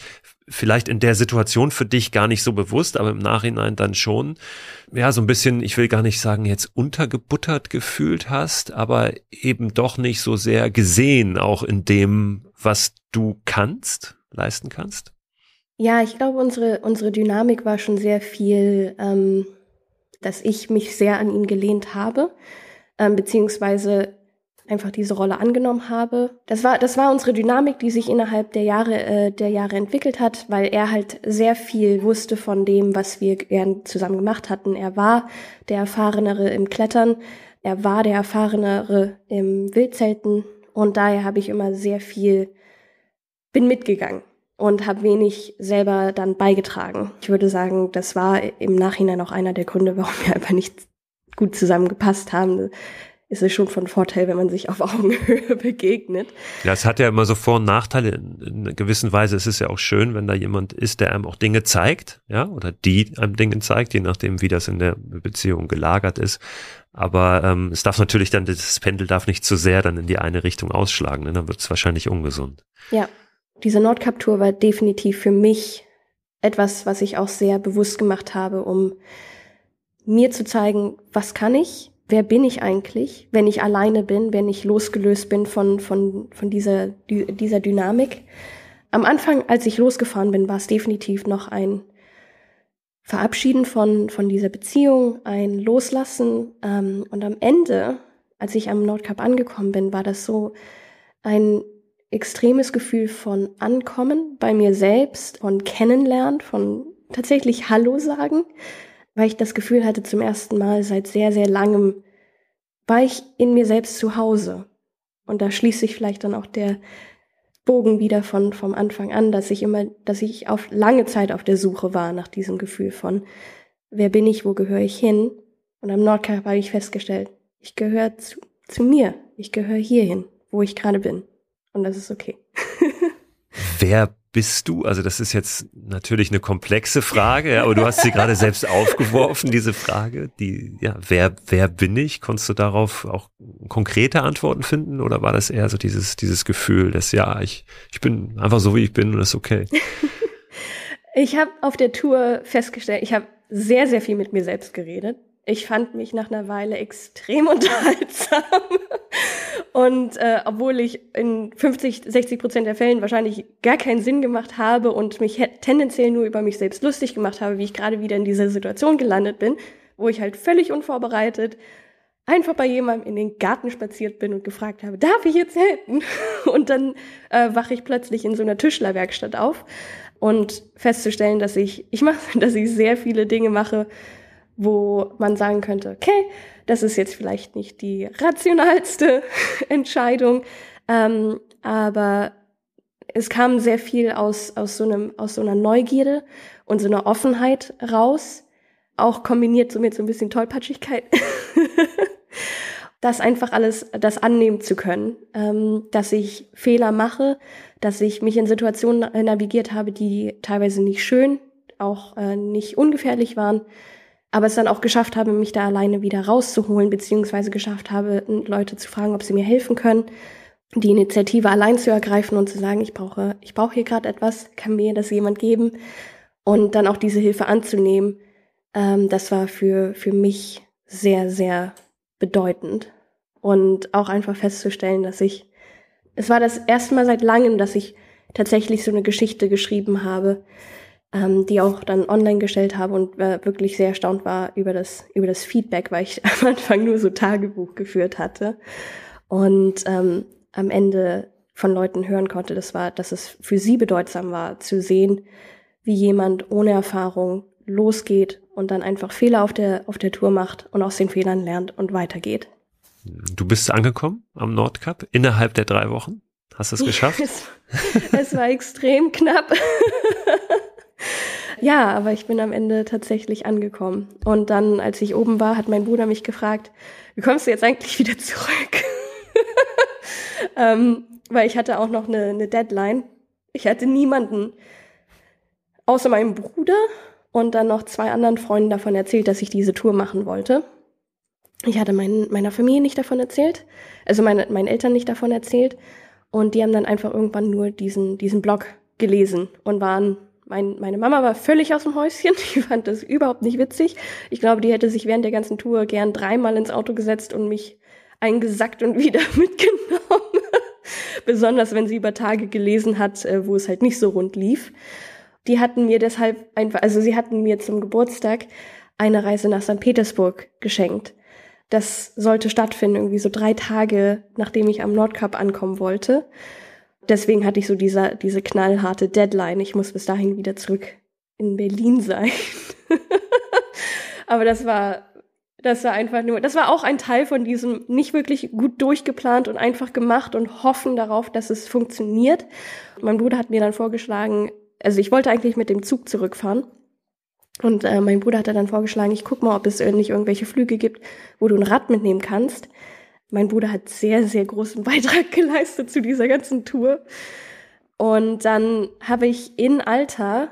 vielleicht in der Situation für dich gar nicht so bewusst, aber im Nachhinein dann schon, ja, so ein bisschen, ich will gar nicht sagen, jetzt untergebuttert gefühlt hast, aber eben doch nicht so sehr gesehen, auch in dem, was du kannst, leisten kannst? Ja, ich glaube, unsere, unsere Dynamik war schon sehr viel, ähm dass ich mich sehr an ihn gelehnt habe, ähm, beziehungsweise einfach diese Rolle angenommen habe. Das war, das war unsere Dynamik, die sich innerhalb der Jahre, äh, der Jahre entwickelt hat, weil er halt sehr viel wusste von dem, was wir gern zusammen gemacht hatten. Er war der Erfahrenere im Klettern, er war der Erfahrenere im Wildzelten und daher habe ich immer sehr viel, bin mitgegangen und habe wenig selber dann beigetragen. Ich würde sagen, das war im Nachhinein auch einer der Gründe, warum wir einfach nicht gut zusammengepasst haben ist es schon von Vorteil, wenn man sich auf Augenhöhe begegnet. Ja, es hat ja immer so Vor- und Nachteile. In, einer gewissen Weise ist es ja auch schön, wenn da jemand ist, der einem auch Dinge zeigt, ja, oder die einem Dinge zeigt, je nachdem, wie das in der Beziehung gelagert ist. Aber ähm, es darf natürlich dann, das Pendel darf nicht zu sehr dann in die eine Richtung ausschlagen, ne? dann wird es wahrscheinlich ungesund. Ja, diese Nordkap-Tour war definitiv für mich etwas, was ich auch sehr bewusst gemacht habe, um mir zu zeigen, was kann ich, wer bin ich eigentlich, wenn ich alleine bin, wenn ich losgelöst bin von, von, von dieser, dieser Dynamik. Am Anfang, als ich losgefahren bin, war es definitiv noch ein Verabschieden von, von dieser Beziehung, ein Loslassen. Ähm, und am Ende, als ich am Nordkap angekommen bin, war das so ein extremes Gefühl von Ankommen bei mir selbst, von Kennenlernen, von tatsächlich Hallo sagen, weil ich das Gefühl hatte, zum ersten Mal seit sehr, sehr langem war ich in mir selbst zu Hause. Und da schließt sich vielleicht dann auch der Bogen wieder von, vom Anfang an, dass ich immer, dass ich auf lange Zeit auf der Suche war nach diesem Gefühl von, wer bin ich, wo gehöre ich hin? Und am Nordkap habe ich festgestellt, ich gehöre zu, zu mir, ich gehöre hierhin, wo ich gerade bin. Und das ist okay. wer bist du? Also das ist jetzt natürlich eine komplexe Frage, aber du hast sie gerade selbst aufgeworfen, diese Frage. Die, ja, wer, wer bin ich? Konntest du darauf auch konkrete Antworten finden oder war das eher so dieses, dieses Gefühl, dass ja, ich, ich bin einfach so wie ich bin und das ist okay? ich habe auf der Tour festgestellt, ich habe sehr, sehr viel mit mir selbst geredet. Ich fand mich nach einer Weile extrem unterhaltsam. Und äh, obwohl ich in 50, 60 Prozent der Fällen wahrscheinlich gar keinen Sinn gemacht habe und mich tendenziell nur über mich selbst lustig gemacht habe, wie ich gerade wieder in dieser Situation gelandet bin, wo ich halt völlig unvorbereitet einfach bei jemandem in den Garten spaziert bin und gefragt habe, darf ich jetzt helfen? Und dann äh, wache ich plötzlich in so einer Tischlerwerkstatt auf und festzustellen, dass ich, ich mache, dass ich sehr viele Dinge mache, wo man sagen könnte, okay, das ist jetzt vielleicht nicht die rationalste Entscheidung, ähm, aber es kam sehr viel aus, aus, so einem, aus so einer Neugierde und so einer Offenheit raus, auch kombiniert so mit so ein bisschen Tollpatschigkeit. das einfach alles, das annehmen zu können, ähm, dass ich Fehler mache, dass ich mich in Situationen navigiert habe, die teilweise nicht schön, auch äh, nicht ungefährlich waren, aber es dann auch geschafft habe, mich da alleine wieder rauszuholen, beziehungsweise geschafft habe, Leute zu fragen, ob sie mir helfen können, die Initiative allein zu ergreifen und zu sagen, ich brauche, ich brauche hier gerade etwas, kann mir das jemand geben und dann auch diese Hilfe anzunehmen. Ähm, das war für, für mich sehr, sehr bedeutend und auch einfach festzustellen, dass ich, es war das erste Mal seit langem, dass ich tatsächlich so eine Geschichte geschrieben habe, ähm, die auch dann online gestellt habe und äh, wirklich sehr erstaunt war über das, über das Feedback, weil ich am Anfang nur so Tagebuch geführt hatte und ähm, am Ende von Leuten hören konnte, das war, dass es für sie bedeutsam war, zu sehen, wie jemand ohne Erfahrung losgeht und dann einfach Fehler auf der, auf der Tour macht und aus den Fehlern lernt und weitergeht. Du bist angekommen am Nordcup innerhalb der drei Wochen? Hast du es geschafft? es, es war extrem knapp. Ja, aber ich bin am Ende tatsächlich angekommen. Und dann, als ich oben war, hat mein Bruder mich gefragt, wie kommst du jetzt eigentlich wieder zurück? ähm, weil ich hatte auch noch eine, eine Deadline. Ich hatte niemanden außer meinem Bruder und dann noch zwei anderen Freunden davon erzählt, dass ich diese Tour machen wollte. Ich hatte mein, meiner Familie nicht davon erzählt, also meine, meinen Eltern nicht davon erzählt. Und die haben dann einfach irgendwann nur diesen, diesen Blog gelesen und waren mein, meine Mama war völlig aus dem Häuschen. Die fand das überhaupt nicht witzig. Ich glaube, die hätte sich während der ganzen Tour gern dreimal ins Auto gesetzt und mich eingesackt und wieder mitgenommen. Besonders wenn sie über Tage gelesen hat, äh, wo es halt nicht so rund lief. Die hatten mir deshalb einfach, also sie hatten mir zum Geburtstag eine Reise nach St. Petersburg geschenkt. Das sollte stattfinden, irgendwie so drei Tage, nachdem ich am Nordkap ankommen wollte. Deswegen hatte ich so diese, diese knallharte Deadline. Ich muss bis dahin wieder zurück in Berlin sein. Aber das war, das war einfach nur, das war auch ein Teil von diesem nicht wirklich gut durchgeplant und einfach gemacht und hoffen darauf, dass es funktioniert. Mein Bruder hat mir dann vorgeschlagen, also ich wollte eigentlich mit dem Zug zurückfahren. Und äh, mein Bruder hat dann vorgeschlagen, ich guck mal, ob es nicht irgendwelche Flüge gibt, wo du ein Rad mitnehmen kannst. Mein Bruder hat sehr, sehr großen Beitrag geleistet zu dieser ganzen Tour. Und dann habe ich in Alter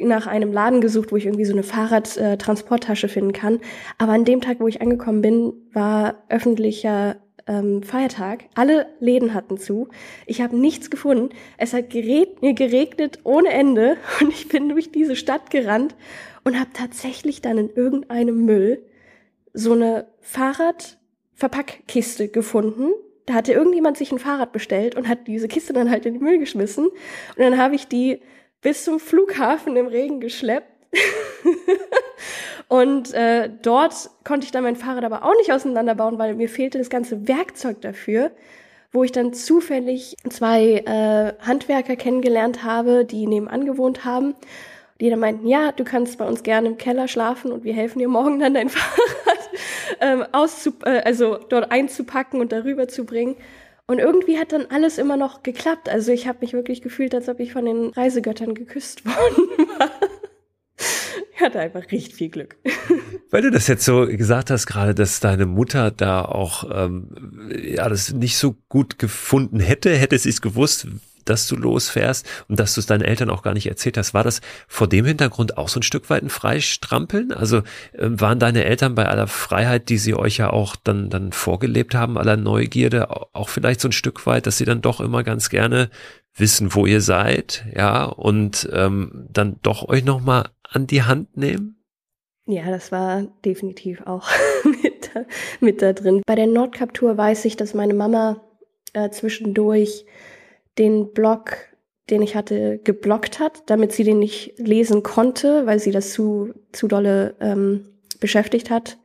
nach einem Laden gesucht, wo ich irgendwie so eine Fahrradtransporttasche finden kann. Aber an dem Tag, wo ich angekommen bin, war öffentlicher ähm, Feiertag. Alle Läden hatten zu. Ich habe nichts gefunden. Es hat mir geregnet ohne Ende und ich bin durch diese Stadt gerannt und habe tatsächlich dann in irgendeinem Müll so eine Fahrradverpackkiste gefunden. Da hatte irgendjemand sich ein Fahrrad bestellt und hat diese Kiste dann halt in den Müll geschmissen. Und dann habe ich die bis zum Flughafen im Regen geschleppt. und äh, dort konnte ich dann mein Fahrrad aber auch nicht auseinanderbauen, weil mir fehlte das ganze Werkzeug dafür, wo ich dann zufällig zwei äh, Handwerker kennengelernt habe, die nebenan gewohnt haben. Die dann meinten, ja, du kannst bei uns gerne im Keller schlafen und wir helfen dir morgen dann dein Fahrrad ähm, auszu äh, also dort einzupacken und darüber zu bringen. Und irgendwie hat dann alles immer noch geklappt. Also ich habe mich wirklich gefühlt, als ob ich von den Reisegöttern geküsst worden war. Ich hatte einfach richtig viel Glück. Weil du das jetzt so gesagt hast, gerade, dass deine Mutter da auch ähm, ja das nicht so gut gefunden hätte, hätte sie es gewusst, dass du losfährst und dass du es deinen Eltern auch gar nicht erzählt hast. War das vor dem Hintergrund auch so ein Stück weit ein Freistrampeln? Also äh, waren deine Eltern bei aller Freiheit, die sie euch ja auch dann, dann vorgelebt haben, aller Neugierde, auch vielleicht so ein Stück weit, dass sie dann doch immer ganz gerne wissen, wo ihr seid, ja, und ähm, dann doch euch nochmal an die Hand nehmen? Ja, das war definitiv auch mit, mit da drin. Bei der Nordkap-Tour weiß ich, dass meine Mama äh, zwischendurch den Blog, den ich hatte, geblockt hat, damit sie den nicht lesen konnte, weil sie das zu, zu dolle ähm, beschäftigt hat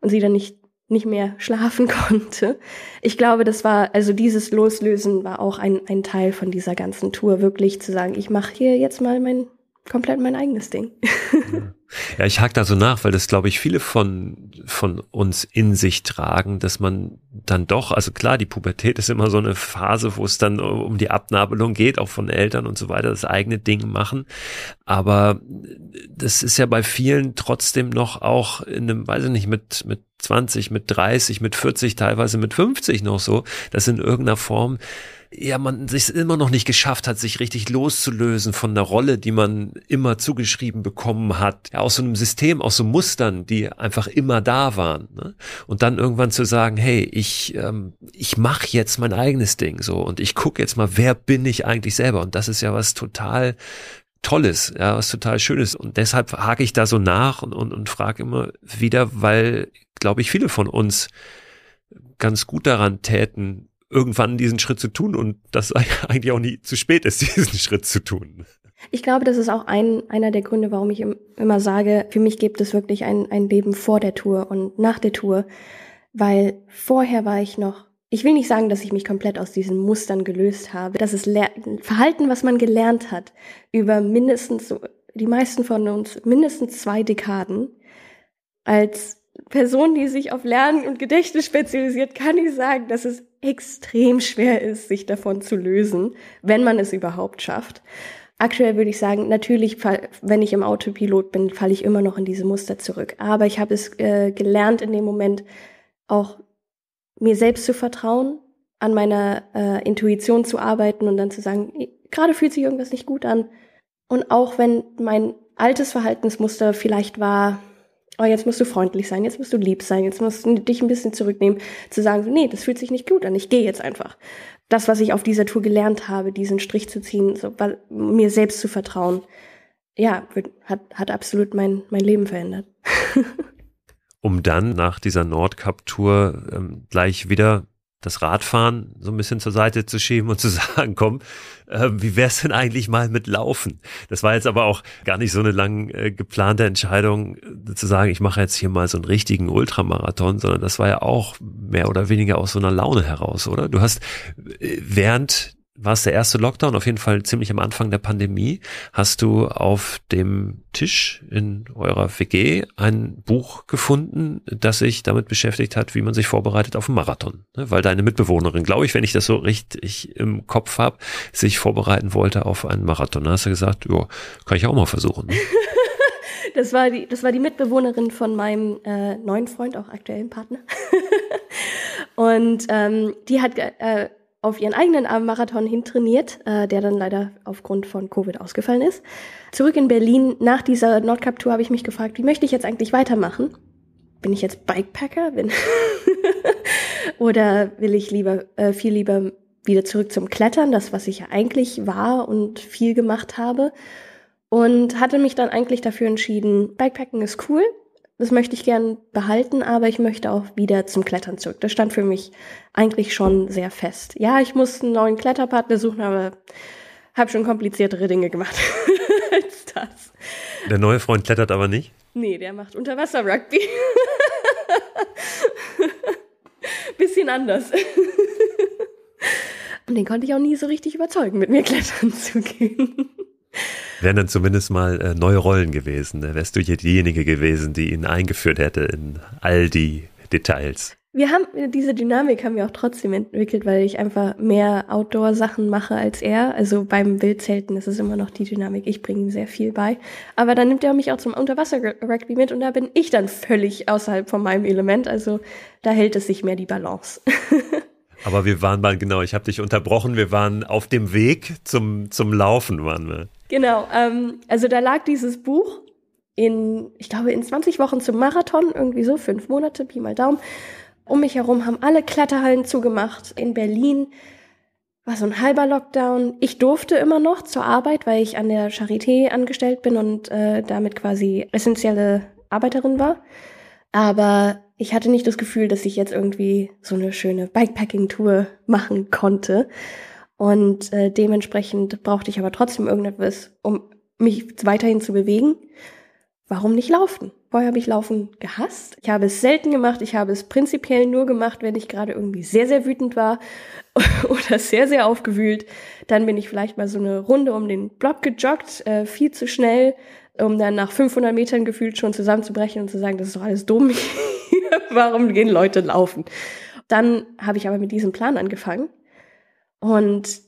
und sie dann nicht nicht mehr schlafen konnte. Ich glaube, das war, also dieses Loslösen war auch ein, ein Teil von dieser ganzen Tour, wirklich zu sagen, ich mache hier jetzt mal mein komplett mein eigenes Ding. Ja, ich hake da so nach, weil das, glaube ich, viele von, von uns in sich tragen, dass man dann doch, also klar, die Pubertät ist immer so eine Phase, wo es dann um die Abnabelung geht, auch von Eltern und so weiter, das eigene Ding machen. Aber das ist ja bei vielen trotzdem noch auch in einem, weiß ich nicht, mit, mit 20, mit 30, mit 40, teilweise mit 50 noch so, dass in irgendeiner Form ja, man sich immer noch nicht geschafft hat, sich richtig loszulösen von der Rolle, die man immer zugeschrieben bekommen hat, ja, aus so einem System, aus so Mustern, die einfach immer da waren. Ne? Und dann irgendwann zu sagen, hey, ich, ähm, ich mache jetzt mein eigenes Ding so und ich gucke jetzt mal, wer bin ich eigentlich selber? Und das ist ja was total Tolles, ja, was total Schönes. Und deshalb hake ich da so nach und, und, und frage immer wieder, weil, glaube ich, viele von uns ganz gut daran täten, irgendwann diesen Schritt zu tun und das eigentlich auch nie zu spät ist, diesen Schritt zu tun. Ich glaube, das ist auch ein, einer der Gründe, warum ich immer sage, für mich gibt es wirklich ein, ein Leben vor der Tour und nach der Tour, weil vorher war ich noch, ich will nicht sagen, dass ich mich komplett aus diesen Mustern gelöst habe. Das ist Le Verhalten, was man gelernt hat über mindestens, die meisten von uns, mindestens zwei Dekaden als Person, die sich auf Lernen und Gedächtnis spezialisiert, kann ich sagen, dass es extrem schwer ist, sich davon zu lösen, wenn man es überhaupt schafft. Aktuell würde ich sagen, natürlich, wenn ich im Autopilot bin, falle ich immer noch in diese Muster zurück. Aber ich habe es äh, gelernt, in dem Moment auch mir selbst zu vertrauen, an meiner äh, Intuition zu arbeiten und dann zu sagen, gerade fühlt sich irgendwas nicht gut an. Und auch wenn mein altes Verhaltensmuster vielleicht war, oh, jetzt musst du freundlich sein, jetzt musst du lieb sein, jetzt musst du dich ein bisschen zurücknehmen, zu sagen, nee, das fühlt sich nicht gut an, ich gehe jetzt einfach. Das, was ich auf dieser Tour gelernt habe, diesen Strich zu ziehen, so, weil, mir selbst zu vertrauen, ja, hat, hat absolut mein, mein Leben verändert. um dann nach dieser Nordcup-Tour ähm, gleich wieder das Radfahren so ein bisschen zur Seite zu schieben und zu sagen, komm, äh, wie wär's denn eigentlich mal mit Laufen? Das war jetzt aber auch gar nicht so eine lang äh, geplante Entscheidung, äh, zu sagen, ich mache jetzt hier mal so einen richtigen Ultramarathon, sondern das war ja auch mehr oder weniger aus so einer Laune heraus, oder? Du hast äh, während war es der erste Lockdown, auf jeden Fall ziemlich am Anfang der Pandemie, hast du auf dem Tisch in eurer WG ein Buch gefunden, das sich damit beschäftigt hat, wie man sich vorbereitet auf einen Marathon. Ne, weil deine Mitbewohnerin, glaube ich, wenn ich das so richtig im Kopf habe, sich vorbereiten wollte auf einen Marathon. Da hast du gesagt, ja, kann ich auch mal versuchen. Ne? Das war die, das war die Mitbewohnerin von meinem äh, neuen Freund, auch aktuellen Partner. Und ähm, die hat äh, auf ihren eigenen Abendmarathon hintrainiert, äh, der dann leider aufgrund von Covid ausgefallen ist. Zurück in Berlin nach dieser Nordcup-Tour habe ich mich gefragt, wie möchte ich jetzt eigentlich weitermachen? Bin ich jetzt Bikepacker? Bin Oder will ich lieber äh, viel lieber wieder zurück zum Klettern, das was ich ja eigentlich war und viel gemacht habe? Und hatte mich dann eigentlich dafür entschieden, Bikepacken ist cool, das möchte ich gern behalten, aber ich möchte auch wieder zum Klettern zurück. Das stand für mich eigentlich schon sehr fest. Ja, ich muss einen neuen Kletterpartner suchen, aber habe schon kompliziertere Dinge gemacht als das. Der neue Freund klettert aber nicht? Nee, der macht Unterwasser-Rugby. Bisschen anders. Und den konnte ich auch nie so richtig überzeugen, mit mir klettern zu gehen. Wären dann zumindest mal äh, neue Rollen gewesen. Ne? Wärst du hier diejenige gewesen, die ihn eingeführt hätte in all die Details. Wir haben diese Dynamik haben wir auch trotzdem entwickelt, weil ich einfach mehr Outdoor-Sachen mache als er. Also beim Wildzelten ist es immer noch die Dynamik. Ich bringe ihm sehr viel bei. Aber dann nimmt er mich auch zum Unterwasser-Rugby mit und da bin ich dann völlig außerhalb von meinem Element. Also da hält es sich mehr die Balance. Aber wir waren mal, genau, ich habe dich unterbrochen, wir waren auf dem Weg zum, zum Laufen, waren wir. Genau, ähm, also da lag dieses Buch in, ich glaube, in 20 Wochen zum Marathon, irgendwie so, fünf Monate, Pi mal Daumen. Um mich herum haben alle Kletterhallen zugemacht. In Berlin war so ein halber Lockdown. Ich durfte immer noch zur Arbeit, weil ich an der Charité angestellt bin und äh, damit quasi essentielle Arbeiterin war. Aber ich hatte nicht das Gefühl, dass ich jetzt irgendwie so eine schöne Bikepacking-Tour machen konnte. Und äh, dementsprechend brauchte ich aber trotzdem irgendetwas, um mich weiterhin zu bewegen. Warum nicht laufen? Vorher habe ich Laufen gehasst. Ich habe es selten gemacht. Ich habe es prinzipiell nur gemacht, wenn ich gerade irgendwie sehr, sehr wütend war oder sehr, sehr aufgewühlt. Dann bin ich vielleicht mal so eine Runde um den Block gejoggt, äh, viel zu schnell, um dann nach 500 Metern gefühlt schon zusammenzubrechen und zu sagen, das ist doch alles dumm. Warum gehen Leute laufen? Dann habe ich aber mit diesem Plan angefangen. Und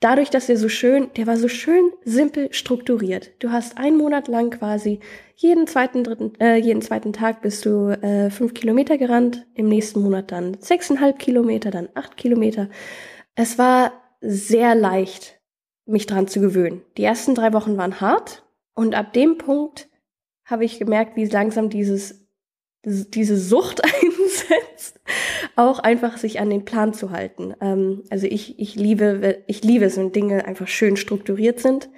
dadurch, dass er so schön, der war so schön simpel strukturiert. Du hast einen Monat lang quasi jeden zweiten, dritten, äh, jeden zweiten Tag bist du äh, fünf Kilometer gerannt, im nächsten Monat dann sechseinhalb Kilometer, dann acht Kilometer. Es war sehr leicht, mich dran zu gewöhnen. Die ersten drei Wochen waren hart und ab dem Punkt habe ich gemerkt, wie langsam dieses diese Sucht einsetzt, auch einfach sich an den Plan zu halten. Ähm, also ich, ich liebe, ich liebe es, wenn Dinge einfach schön strukturiert sind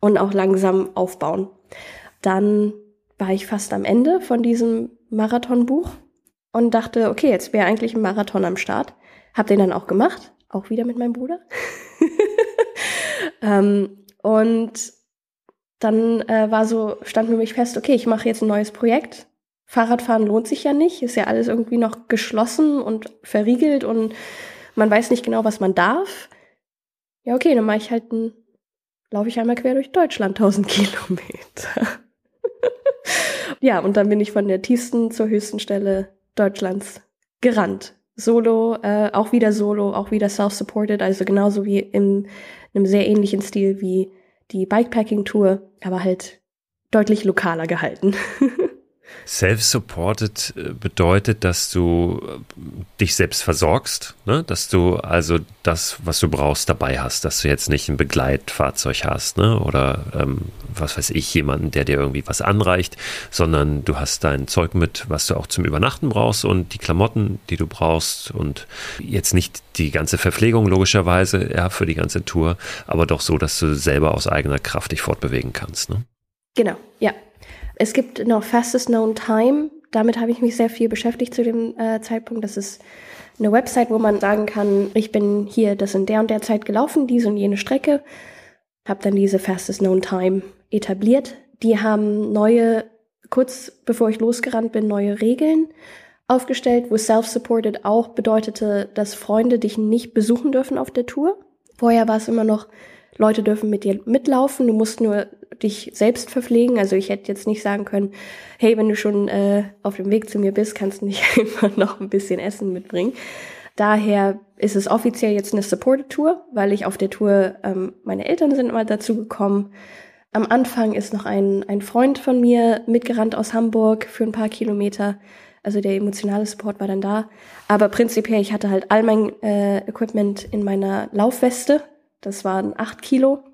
und auch langsam aufbauen. Dann war ich fast am Ende von diesem Marathonbuch und dachte, okay, jetzt wäre eigentlich ein Marathon am Start. Hab den dann auch gemacht, auch wieder mit meinem Bruder. ähm, und dann äh, war so, stand für mich fest, okay, ich mache jetzt ein neues Projekt Fahrradfahren lohnt sich ja nicht, ist ja alles irgendwie noch geschlossen und verriegelt und man weiß nicht genau, was man darf. Ja, okay, dann mache ich halt ein, laufe ich einmal quer durch Deutschland 1000 Kilometer. ja, und dann bin ich von der tiefsten zur höchsten Stelle Deutschlands gerannt. Solo, äh, auch wieder Solo, auch wieder self-supported, also genauso wie in einem sehr ähnlichen Stil wie die Bikepacking-Tour, aber halt deutlich lokaler gehalten. Self-supported äh, bedeutet, dass du äh, dich selbst versorgst, ne? dass du also das, was du brauchst, dabei hast, dass du jetzt nicht ein Begleitfahrzeug hast ne? oder ähm, was weiß ich, jemanden, der dir irgendwie was anreicht, sondern du hast dein Zeug mit, was du auch zum Übernachten brauchst und die Klamotten, die du brauchst und jetzt nicht die ganze Verpflegung logischerweise, ja, für die ganze Tour, aber doch so, dass du selber aus eigener Kraft dich fortbewegen kannst. Ne? Genau, ja, es gibt noch Fastest Known Time. Damit habe ich mich sehr viel beschäftigt zu dem äh, Zeitpunkt. Das ist eine Website, wo man sagen kann, ich bin hier das in der und der Zeit gelaufen, diese und jene Strecke. Habe dann diese Fastest Known Time etabliert. Die haben neue, kurz bevor ich losgerannt bin, neue Regeln aufgestellt, wo Self-Supported auch bedeutete, dass Freunde dich nicht besuchen dürfen auf der Tour. Vorher war es immer noch, Leute dürfen mit dir mitlaufen, du musst nur dich selbst verpflegen. Also ich hätte jetzt nicht sagen können, hey, wenn du schon äh, auf dem Weg zu mir bist, kannst du nicht einfach noch ein bisschen Essen mitbringen. Daher ist es offiziell jetzt eine Supported Tour, weil ich auf der Tour, ähm, meine Eltern sind mal dazu gekommen. Am Anfang ist noch ein, ein Freund von mir mitgerannt aus Hamburg für ein paar Kilometer. Also der emotionale Support war dann da. Aber prinzipiell, ich hatte halt all mein äh, Equipment in meiner Laufweste. Das waren acht Kilo.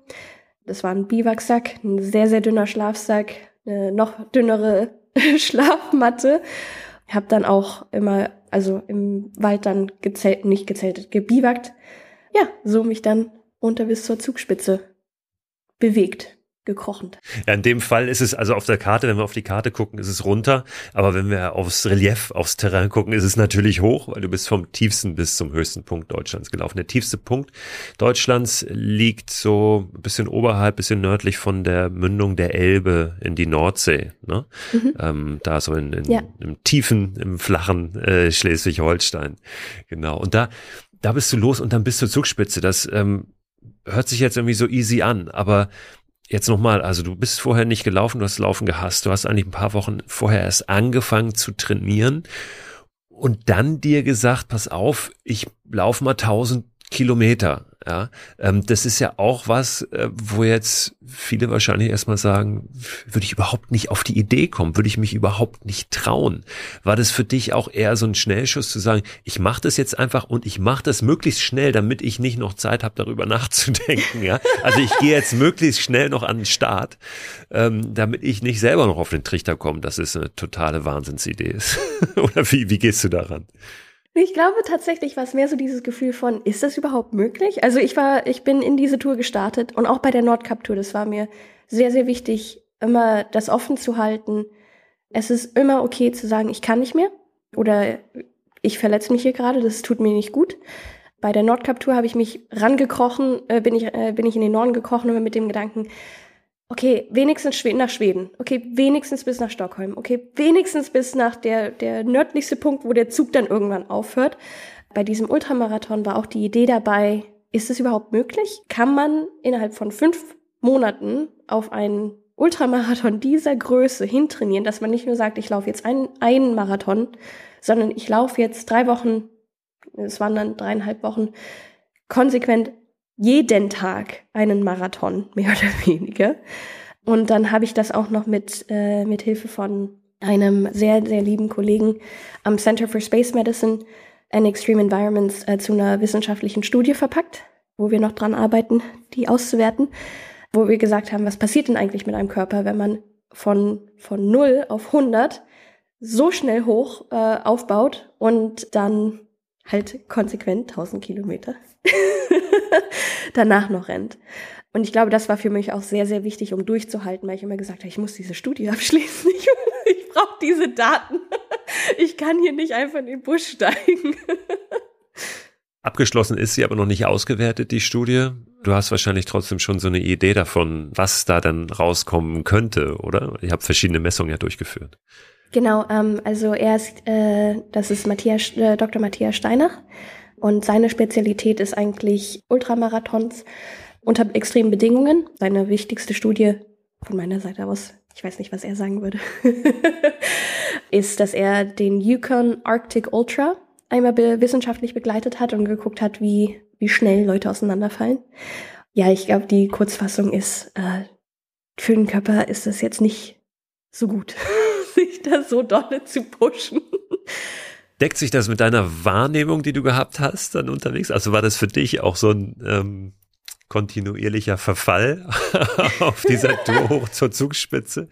Das war ein Biwaksack, ein sehr, sehr dünner Schlafsack, eine noch dünnere Schlafmatte. Ich habe dann auch immer, also im Wald dann gezählt, nicht gezeltet, gebiwakt. Ja, so mich dann runter bis zur Zugspitze bewegt gekrochen. Ja, in dem Fall ist es also auf der Karte, wenn wir auf die Karte gucken, ist es runter. Aber wenn wir aufs Relief, aufs Terrain gucken, ist es natürlich hoch, weil du bist vom tiefsten bis zum höchsten Punkt Deutschlands gelaufen. Der tiefste Punkt Deutschlands liegt so ein bisschen oberhalb, bisschen nördlich von der Mündung der Elbe in die Nordsee. Ne? Mhm. Ähm, da so in, in, ja. im tiefen, im flachen äh, Schleswig-Holstein. Genau. Und da, da bist du los und dann bist du Zugspitze. Das ähm, hört sich jetzt irgendwie so easy an, aber Jetzt nochmal, also du bist vorher nicht gelaufen, du hast Laufen gehasst, du hast eigentlich ein paar Wochen vorher erst angefangen zu trainieren und dann dir gesagt, pass auf, ich laufe mal 1000 Kilometer. Ja, ähm, das ist ja auch was, äh, wo jetzt viele wahrscheinlich erstmal sagen, würde ich überhaupt nicht auf die Idee kommen, würde ich mich überhaupt nicht trauen. War das für dich auch eher so ein Schnellschuss zu sagen, ich mache das jetzt einfach und ich mache das möglichst schnell, damit ich nicht noch Zeit habe, darüber nachzudenken. Ja, also ich gehe jetzt möglichst schnell noch an den Start, ähm, damit ich nicht selber noch auf den Trichter komme, dass es eine totale Wahnsinnsidee ist. Oder wie, wie gehst du daran? Ich glaube tatsächlich war es mehr so dieses Gefühl von, ist das überhaupt möglich? Also ich war, ich bin in diese Tour gestartet und auch bei der Nordcup-Tour, das war mir sehr, sehr wichtig, immer das offen zu halten. Es ist immer okay zu sagen, ich kann nicht mehr oder ich verletze mich hier gerade, das tut mir nicht gut. Bei der Nordcup-Tour habe ich mich rangekrochen, äh, bin ich, äh, bin ich in den Norden gekrochen, immer mit dem Gedanken, Okay, wenigstens nach Schweden. Okay, wenigstens bis nach Stockholm. Okay, wenigstens bis nach der, der nördlichste Punkt, wo der Zug dann irgendwann aufhört. Bei diesem Ultramarathon war auch die Idee dabei, ist es überhaupt möglich? Kann man innerhalb von fünf Monaten auf einen Ultramarathon dieser Größe hintrainieren, dass man nicht nur sagt, ich laufe jetzt einen, einen Marathon, sondern ich laufe jetzt drei Wochen, es waren dann dreieinhalb Wochen, konsequent jeden Tag einen Marathon, mehr oder weniger. Und dann habe ich das auch noch mit, äh, mit Hilfe von einem sehr, sehr lieben Kollegen am Center for Space Medicine and Extreme Environments äh, zu einer wissenschaftlichen Studie verpackt, wo wir noch dran arbeiten, die auszuwerten, wo wir gesagt haben, was passiert denn eigentlich mit einem Körper, wenn man von, von 0 auf 100 so schnell hoch äh, aufbaut und dann halt konsequent 1000 Kilometer danach noch rennt. Und ich glaube, das war für mich auch sehr, sehr wichtig, um durchzuhalten, weil ich immer gesagt habe, ich muss diese Studie abschließen. Ich, ich brauche diese Daten. Ich kann hier nicht einfach in den Busch steigen. Abgeschlossen ist sie aber noch nicht ausgewertet, die Studie. Du hast wahrscheinlich trotzdem schon so eine Idee davon, was da dann rauskommen könnte, oder? Ich habe verschiedene Messungen ja durchgeführt. Genau, ähm, also er ist, äh, das ist Matthias, äh, Dr. Matthias Steiner und seine Spezialität ist eigentlich Ultramarathons unter extremen Bedingungen. Seine wichtigste Studie von meiner Seite aus, ich weiß nicht, was er sagen würde, ist, dass er den Yukon Arctic Ultra einmal be wissenschaftlich begleitet hat und geguckt hat, wie, wie schnell Leute auseinanderfallen. Ja, ich glaube, die Kurzfassung ist, äh, für den Körper ist das jetzt nicht so gut. sich da so dolle zu pushen. Deckt sich das mit deiner Wahrnehmung, die du gehabt hast dann unterwegs? Also war das für dich auch so ein ähm, kontinuierlicher Verfall auf dieser Tour hoch zur Zugspitze?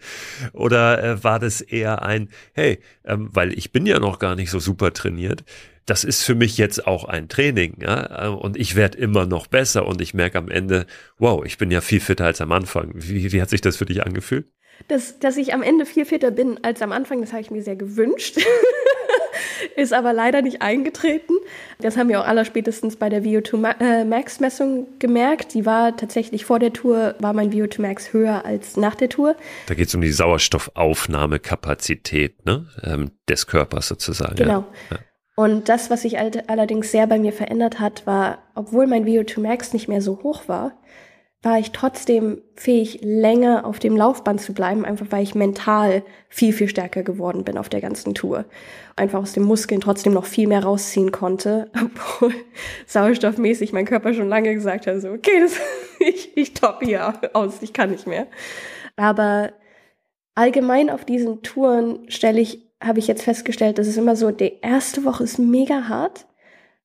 Oder äh, war das eher ein, hey, ähm, weil ich bin ja noch gar nicht so super trainiert, das ist für mich jetzt auch ein Training, ja, und ich werde immer noch besser und ich merke am Ende, wow, ich bin ja viel fitter als am Anfang. Wie, wie hat sich das für dich angefühlt? Dass, dass ich am Ende viel fitter bin als am Anfang, das habe ich mir sehr gewünscht. ist aber leider nicht eingetreten. Das haben wir auch allerspätestens bei der VO2 äh, Max Messung gemerkt. Die war tatsächlich vor der Tour, war mein VO2 Max höher als nach der Tour. Da geht es um die Sauerstoffaufnahmekapazität ne? Ähm, des Körpers sozusagen. Genau. Ja. Und das, was sich allerdings sehr bei mir verändert hat, war, obwohl mein VO2 Max nicht mehr so hoch war, war ich trotzdem fähig, länger auf dem Laufband zu bleiben, einfach weil ich mental viel, viel stärker geworden bin auf der ganzen Tour. Einfach aus den Muskeln trotzdem noch viel mehr rausziehen konnte, obwohl sauerstoffmäßig mein Körper schon lange gesagt hat, so, okay, das, ich, ich toppe hier aus, ich kann nicht mehr. Aber allgemein auf diesen Touren stelle ich, habe ich jetzt festgestellt, dass es immer so, die erste Woche ist mega hart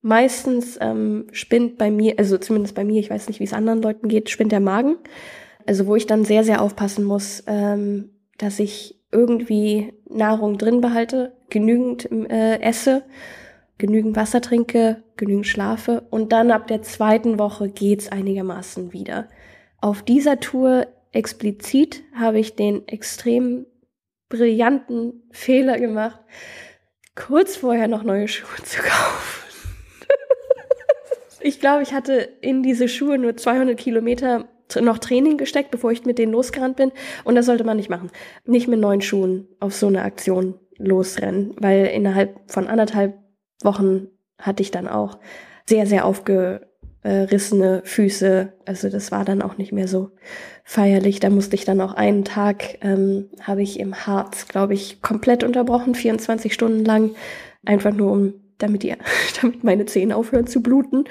Meistens ähm, spinnt bei mir, also zumindest bei mir, ich weiß nicht, wie es anderen Leuten geht, spinnt der Magen. Also wo ich dann sehr, sehr aufpassen muss, ähm, dass ich irgendwie Nahrung drin behalte, genügend äh, esse, genügend Wasser trinke, genügend schlafe und dann ab der zweiten Woche geht's einigermaßen wieder. Auf dieser Tour explizit habe ich den extrem brillanten Fehler gemacht, kurz vorher noch neue Schuhe zu kaufen. Ich glaube, ich hatte in diese Schuhe nur 200 Kilometer noch Training gesteckt, bevor ich mit denen losgerannt bin. Und das sollte man nicht machen. Nicht mit neuen Schuhen auf so eine Aktion losrennen, weil innerhalb von anderthalb Wochen hatte ich dann auch sehr, sehr aufgerissene Füße. Also das war dann auch nicht mehr so feierlich. Da musste ich dann auch einen Tag, ähm, habe ich im Harz, glaube ich, komplett unterbrochen, 24 Stunden lang, einfach nur um damit, die, damit meine Zähne aufhören zu bluten.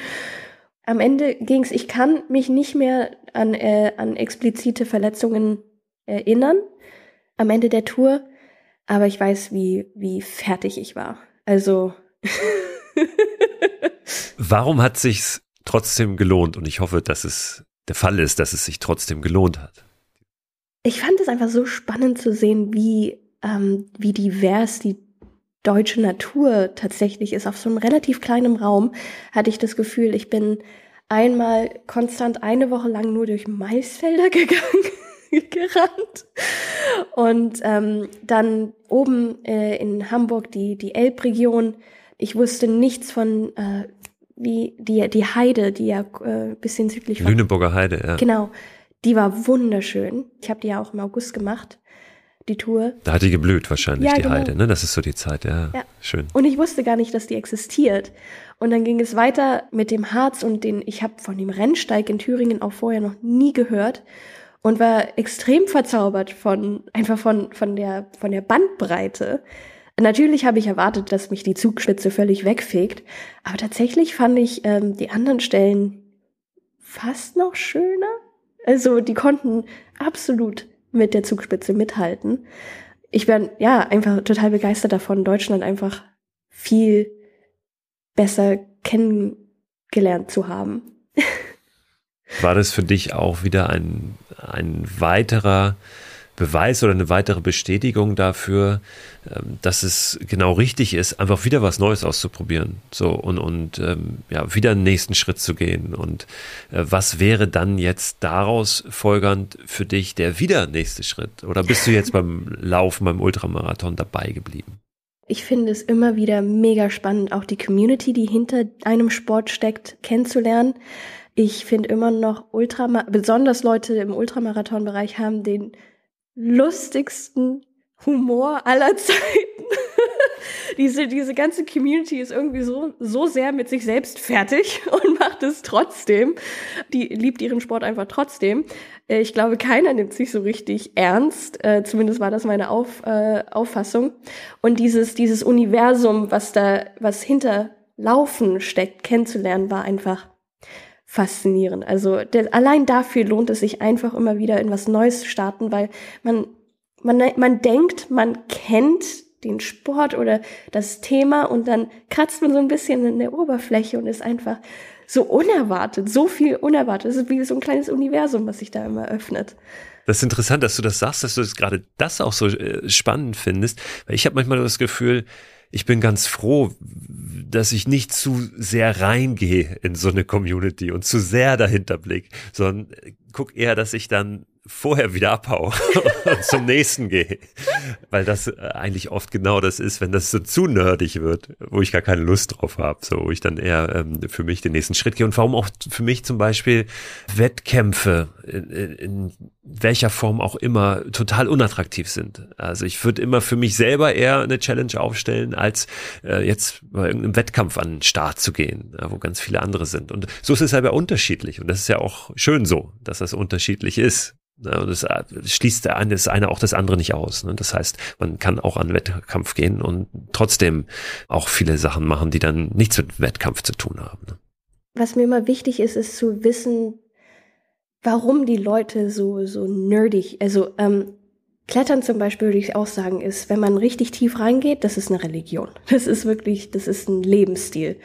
Am Ende ging's, ich kann mich nicht mehr an, äh, an explizite Verletzungen erinnern am Ende der Tour, aber ich weiß, wie, wie fertig ich war. Also. Warum hat sich's trotzdem gelohnt? Und ich hoffe, dass es der Fall ist, dass es sich trotzdem gelohnt hat. Ich fand es einfach so spannend zu sehen, wie, ähm, wie divers die deutsche Natur tatsächlich ist. Auf so einem relativ kleinen Raum hatte ich das Gefühl, ich bin einmal konstant eine Woche lang nur durch Maisfelder gegangen. gerannt. Und ähm, dann oben äh, in Hamburg die, die Elbregion. Ich wusste nichts von äh, wie die, die Heide, die ja äh, bisschen südlich war. Lüneburger Heide, ja. Genau. Die war wunderschön. Ich habe die ja auch im August gemacht die Tour. Da hat die geblüht wahrscheinlich, ja, die genau. Heide, ne? Das ist so die Zeit, ja. ja. Schön. Und ich wusste gar nicht, dass die existiert. Und dann ging es weiter mit dem Harz und den, ich habe von dem Rennsteig in Thüringen auch vorher noch nie gehört und war extrem verzaubert von, einfach von, von der, von der Bandbreite. Natürlich habe ich erwartet, dass mich die Zugspitze völlig wegfegt, aber tatsächlich fand ich ähm, die anderen Stellen fast noch schöner. Also die konnten absolut mit der Zugspitze mithalten. Ich bin ja einfach total begeistert davon, Deutschland einfach viel besser kennengelernt zu haben. War das für dich auch wieder ein, ein weiterer Beweis oder eine weitere Bestätigung dafür, ähm, dass es genau richtig ist, einfach wieder was Neues auszuprobieren. So und, und ähm, ja, wieder einen nächsten Schritt zu gehen. Und äh, was wäre dann jetzt daraus folgernd für dich der wieder nächste Schritt? Oder bist du jetzt beim Laufen, beim Ultramarathon dabei geblieben? Ich finde es immer wieder mega spannend, auch die Community, die hinter einem Sport steckt, kennenzulernen. Ich finde immer noch Ultramar besonders Leute im Ultramarathon-Bereich haben den lustigsten Humor aller Zeiten. diese, diese ganze Community ist irgendwie so, so sehr mit sich selbst fertig und macht es trotzdem. Die liebt ihren Sport einfach trotzdem. Äh, ich glaube, keiner nimmt sich so richtig ernst. Äh, zumindest war das meine Auf, äh, Auffassung. Und dieses, dieses Universum, was da, was hinter Laufen steckt, kennenzulernen, war einfach faszinierend. Also der, allein dafür lohnt es sich einfach immer wieder in was Neues zu starten, weil man, man, man denkt, man kennt den Sport oder das Thema und dann kratzt man so ein bisschen in der Oberfläche und ist einfach so unerwartet, so viel unerwartet. Es ist wie so ein kleines Universum, was sich da immer öffnet. Das ist interessant, dass du das sagst, dass du das gerade das auch so äh, spannend findest, weil ich habe manchmal das Gefühl, ich bin ganz froh, dass ich nicht zu sehr reingehe in so eine Community und zu sehr dahinter blick, sondern guck eher, dass ich dann vorher wieder abhau und zum nächsten gehe. Weil das äh, eigentlich oft genau das ist, wenn das so zu nerdig wird, wo ich gar keine Lust drauf habe, so wo ich dann eher ähm, für mich den nächsten Schritt gehe. Und warum auch für mich zum Beispiel Wettkämpfe in, in welcher Form auch immer total unattraktiv sind. Also ich würde immer für mich selber eher eine Challenge aufstellen, als äh, jetzt bei irgendeinem Wettkampf an den Start zu gehen, ja, wo ganz viele andere sind. Und so ist es aber unterschiedlich. Und das ist ja auch schön so, dass das unterschiedlich ist. Und das äh, schließt das eine auch das andere nicht aus. Ne? Das heißt, man kann auch an Wettkampf gehen und trotzdem auch viele Sachen machen, die dann nichts mit Wettkampf zu tun haben. Ne? Was mir immer wichtig ist, ist zu wissen, warum die Leute so, so nerdig, also ähm, Klettern zum Beispiel würde ich auch sagen, ist, wenn man richtig tief reingeht, das ist eine Religion. Das ist wirklich, das ist ein Lebensstil.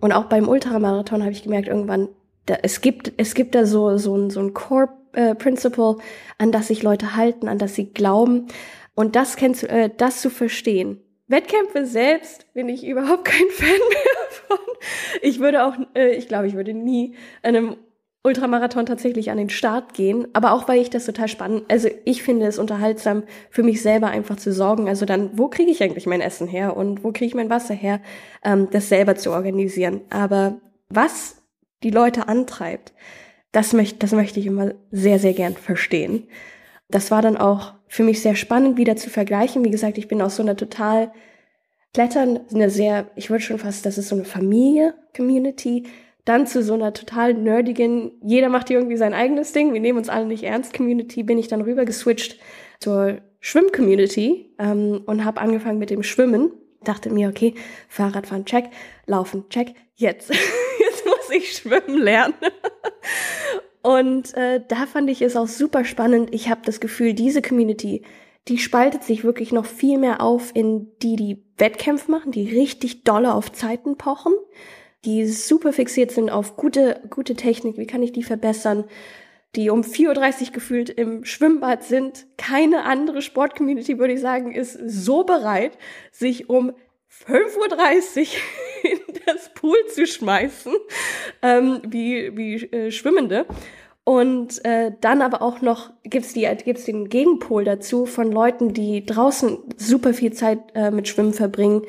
Und auch beim Ultramarathon habe ich gemerkt, irgendwann, da, es gibt, es gibt da so, so ein, so ein Core äh, Principle, an das sich Leute halten, an das sie glauben. Und das kennst, äh, das zu verstehen. Wettkämpfe selbst bin ich überhaupt kein Fan mehr von. Ich würde auch, äh, ich glaube, ich würde nie einem Ultramarathon tatsächlich an den Start gehen, aber auch weil ich das total spannend, also ich finde es unterhaltsam für mich selber einfach zu sorgen, also dann, wo kriege ich eigentlich mein Essen her und wo kriege ich mein Wasser her, ähm, das selber zu organisieren. Aber was die Leute antreibt, das möchte, das möchte ich immer sehr, sehr gern verstehen. Das war dann auch für mich sehr spannend wieder zu vergleichen. Wie gesagt, ich bin aus so einer total Klettern, eine sehr, ich würde schon fast, das ist so eine Familie, Community, dann zu so einer total nerdigen, jeder macht hier irgendwie sein eigenes Ding, wir nehmen uns alle nicht ernst, Community, bin ich dann rüber geswitcht zur Schwimm-Community ähm, und habe angefangen mit dem Schwimmen. Dachte mir, okay, Fahrradfahren, check, Laufen, check, jetzt. jetzt muss ich schwimmen lernen. Und äh, da fand ich es auch super spannend. Ich habe das Gefühl, diese Community, die spaltet sich wirklich noch viel mehr auf in die, die Wettkämpfe machen, die richtig dolle auf Zeiten pochen die super fixiert sind auf gute, gute Technik, wie kann ich die verbessern, die um 4.30 Uhr gefühlt im Schwimmbad sind. Keine andere Sportcommunity, würde ich sagen, ist so bereit, sich um 5.30 Uhr in das Pool zu schmeißen, ähm, wie, wie äh, Schwimmende. Und äh, dann aber auch noch gibt's die gibt's den Gegenpol dazu von Leuten, die draußen super viel Zeit äh, mit Schwimmen verbringen,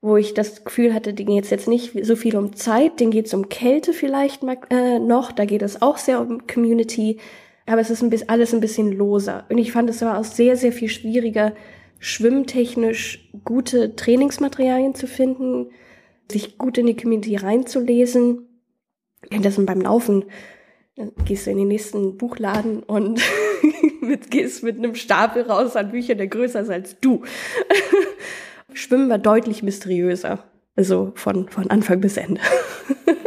wo ich das Gefühl hatte, denen geht es jetzt nicht so viel um Zeit, denen geht es um Kälte vielleicht äh, noch, da geht es auch sehr um Community, aber es ist ein bisschen, alles ein bisschen loser. Und ich fand es aber auch sehr, sehr viel schwieriger, schwimmtechnisch gute Trainingsmaterialien zu finden, sich gut in die Community reinzulesen. Das sind beim Laufen dann gehst du in den nächsten Buchladen und mit, gehst mit einem Stapel raus an Büchern, der größer ist als du. Schwimmen war deutlich mysteriöser. Also von, von Anfang bis Ende.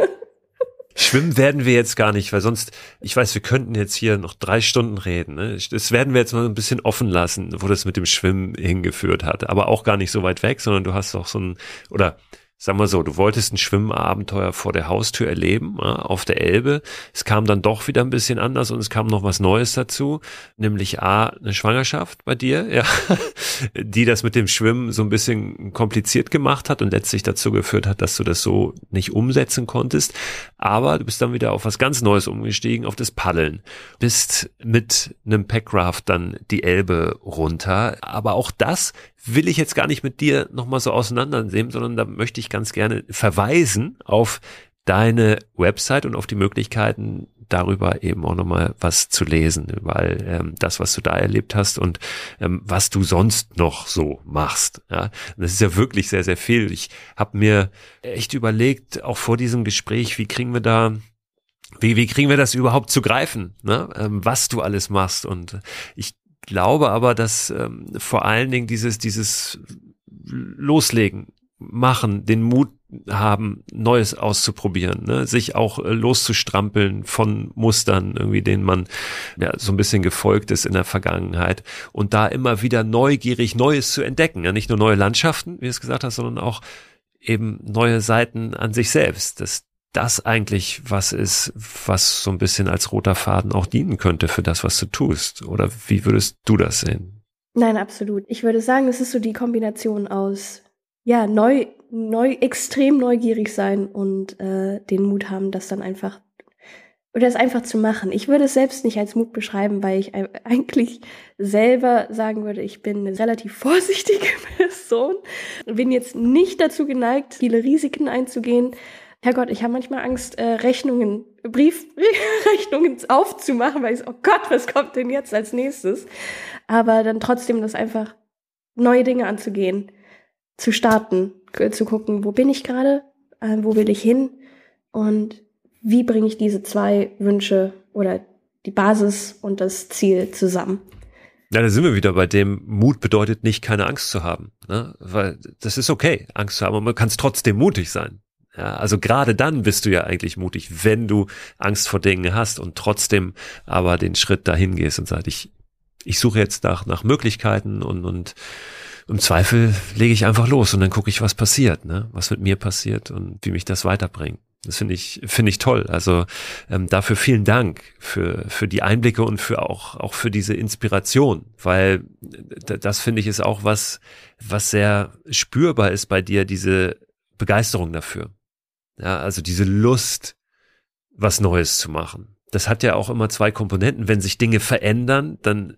Schwimmen werden wir jetzt gar nicht, weil sonst, ich weiß, wir könnten jetzt hier noch drei Stunden reden. Ne? Das werden wir jetzt mal ein bisschen offen lassen, wo das mit dem Schwimmen hingeführt hat. Aber auch gar nicht so weit weg, sondern du hast auch so ein, oder Sag mal so, du wolltest ein Schwimmabenteuer vor der Haustür erleben, ja, auf der Elbe. Es kam dann doch wieder ein bisschen anders und es kam noch was Neues dazu, nämlich A, eine Schwangerschaft bei dir, ja, die das mit dem Schwimmen so ein bisschen kompliziert gemacht hat und letztlich dazu geführt hat, dass du das so nicht umsetzen konntest. Aber du bist dann wieder auf was ganz Neues umgestiegen, auf das Paddeln. Bist mit einem Packraft dann die Elbe runter. Aber auch das will ich jetzt gar nicht mit dir nochmal so auseinandernehmen, sondern da möchte ich ganz gerne verweisen auf deine Website und auf die Möglichkeiten, darüber eben auch nochmal was zu lesen, weil ähm, das, was du da erlebt hast und ähm, was du sonst noch so machst. Ja, das ist ja wirklich sehr, sehr viel. Ich habe mir echt überlegt, auch vor diesem Gespräch, wie kriegen wir da wie, wie kriegen wir das überhaupt zu greifen, ne? ähm, was du alles machst? Und ich glaube aber, dass ähm, vor allen Dingen dieses, dieses Loslegen, machen, den Mut haben, Neues auszuprobieren, ne? sich auch äh, loszustrampeln von Mustern, irgendwie, denen man ja so ein bisschen gefolgt ist in der Vergangenheit und da immer wieder neugierig Neues zu entdecken. Ja, nicht nur neue Landschaften, wie du es gesagt hast, sondern auch eben neue Seiten an sich selbst. Das, das eigentlich was ist, was so ein bisschen als roter Faden auch dienen könnte für das, was du tust? Oder wie würdest du das sehen? Nein, absolut. Ich würde sagen, es ist so die Kombination aus, ja, neu, neu, extrem neugierig sein und äh, den Mut haben, das dann einfach oder es einfach zu machen. Ich würde es selbst nicht als Mut beschreiben, weil ich eigentlich selber sagen würde, ich bin eine relativ vorsichtige Person, bin jetzt nicht dazu geneigt, viele Risiken einzugehen. Herrgott, ich habe manchmal Angst, äh, Rechnungen, Briefrechnungen aufzumachen, weil ich so, oh Gott, was kommt denn jetzt als nächstes? Aber dann trotzdem das einfach neue Dinge anzugehen, zu starten, zu gucken, wo bin ich gerade, äh, wo will ich hin und wie bringe ich diese zwei Wünsche oder die Basis und das Ziel zusammen. Ja, da sind wir wieder bei dem, Mut bedeutet nicht, keine Angst zu haben. Ne? Weil das ist okay, Angst zu haben, aber man kann es trotzdem mutig sein. Ja, also gerade dann bist du ja eigentlich mutig, wenn du Angst vor Dingen hast und trotzdem aber den Schritt dahin gehst und sagst, ich, ich suche jetzt nach, nach Möglichkeiten und, und im Zweifel lege ich einfach los und dann gucke ich, was passiert, ne? was mit mir passiert und wie mich das weiterbringt. Das finde ich, finde ich toll. Also ähm, dafür vielen Dank für, für die Einblicke und für auch, auch für diese Inspiration, weil das finde ich ist auch was, was sehr spürbar ist bei dir, diese Begeisterung dafür. Ja, also diese Lust, was Neues zu machen. Das hat ja auch immer zwei Komponenten. Wenn sich Dinge verändern, dann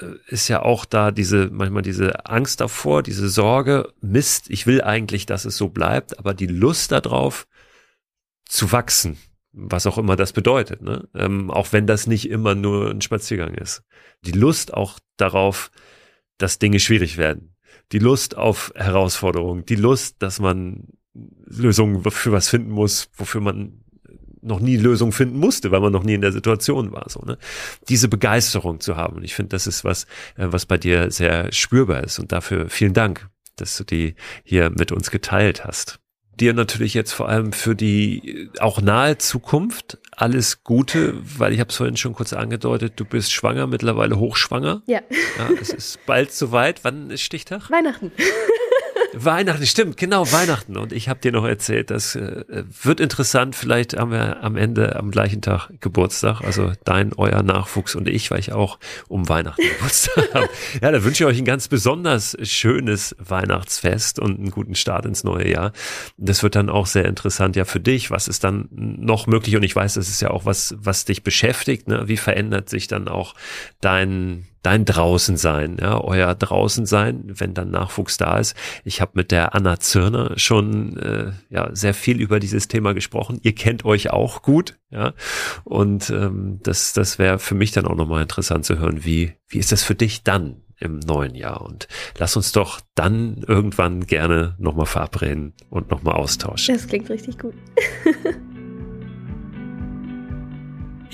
äh, ist ja auch da diese, manchmal diese Angst davor, diese Sorge, Mist, ich will eigentlich, dass es so bleibt, aber die Lust darauf, zu wachsen, was auch immer das bedeutet, ne? Ähm, auch wenn das nicht immer nur ein Spaziergang ist. Die Lust auch darauf, dass Dinge schwierig werden. Die Lust auf Herausforderungen, die Lust, dass man Lösungen für was finden muss, wofür man noch nie Lösungen finden musste, weil man noch nie in der Situation war. So, ne? Diese Begeisterung zu haben. Und ich finde, das ist was, äh, was bei dir sehr spürbar ist. Und dafür vielen Dank, dass du die hier mit uns geteilt hast dir natürlich jetzt vor allem für die auch nahe Zukunft alles Gute, weil ich habe es vorhin schon kurz angedeutet, du bist schwanger, mittlerweile hochschwanger. Ja. ja es ist bald soweit. Wann ist Stichtag? Weihnachten. Weihnachten, stimmt, genau, Weihnachten. Und ich habe dir noch erzählt, das äh, wird interessant. Vielleicht haben wir am Ende am gleichen Tag Geburtstag. Also dein, euer Nachwuchs und ich, weil ich auch um Weihnachten Geburtstag habe. Ja, da wünsche ich euch ein ganz besonders schönes Weihnachtsfest und einen guten Start ins neue Jahr. Das wird dann auch sehr interessant ja für dich. Was ist dann noch möglich? Und ich weiß, das ist ja auch was, was dich beschäftigt. Ne? Wie verändert sich dann auch dein dein Draußensein, ja, euer Draußensein, wenn dann Nachwuchs da ist. Ich habe mit der Anna Zirner schon äh, ja sehr viel über dieses Thema gesprochen. Ihr kennt euch auch gut, ja, und ähm, das das wäre für mich dann auch nochmal interessant zu hören, wie wie ist das für dich dann im neuen Jahr und lass uns doch dann irgendwann gerne nochmal verabreden und nochmal austauschen. Das klingt richtig gut.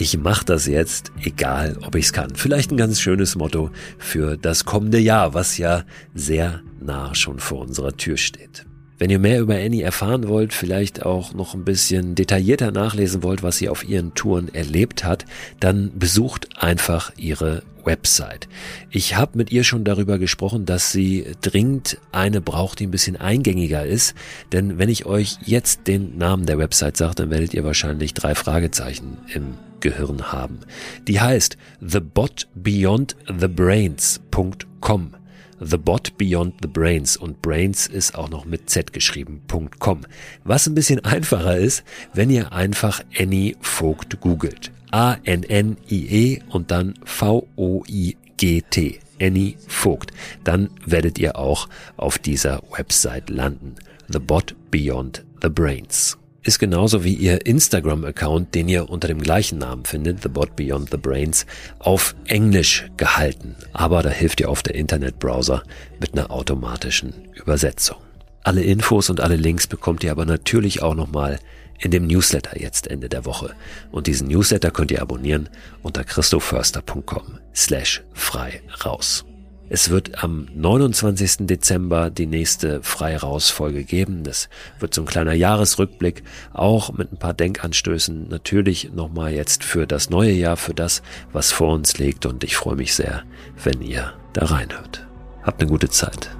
ich mache das jetzt, egal ob ich es kann. Vielleicht ein ganz schönes Motto für das kommende Jahr, was ja sehr nah schon vor unserer Tür steht. Wenn ihr mehr über Annie erfahren wollt, vielleicht auch noch ein bisschen detaillierter nachlesen wollt, was sie auf ihren Touren erlebt hat, dann besucht einfach ihre Website. Ich habe mit ihr schon darüber gesprochen, dass sie dringend eine braucht, die ein bisschen eingängiger ist. Denn wenn ich euch jetzt den Namen der Website sage, dann werdet ihr wahrscheinlich drei Fragezeichen im Gehirn haben. Die heißt thebotbeyondthebrains.com. The Bot Beyond the Brains und Brains ist auch noch mit Z geschrieben.com. Was ein bisschen einfacher ist, wenn ihr einfach Annie Vogt googelt. A-N-N-I-E und dann V-O-I-G-T. Annie Vogt. Dann werdet ihr auch auf dieser Website landen. The Bot Beyond the Brains ist genauso wie ihr Instagram-Account, den ihr unter dem gleichen Namen findet, The Bot Beyond the Brains, auf Englisch gehalten. Aber da hilft ihr auf der Internetbrowser mit einer automatischen Übersetzung. Alle Infos und alle Links bekommt ihr aber natürlich auch nochmal in dem Newsletter jetzt Ende der Woche. Und diesen Newsletter könnt ihr abonnieren unter christoförster.com slash frei raus. Es wird am 29. Dezember die nächste Freiraus-Folge geben. Das wird so ein kleiner Jahresrückblick, auch mit ein paar Denkanstößen. Natürlich nochmal jetzt für das neue Jahr, für das, was vor uns liegt. Und ich freue mich sehr, wenn ihr da reinhört. Habt eine gute Zeit.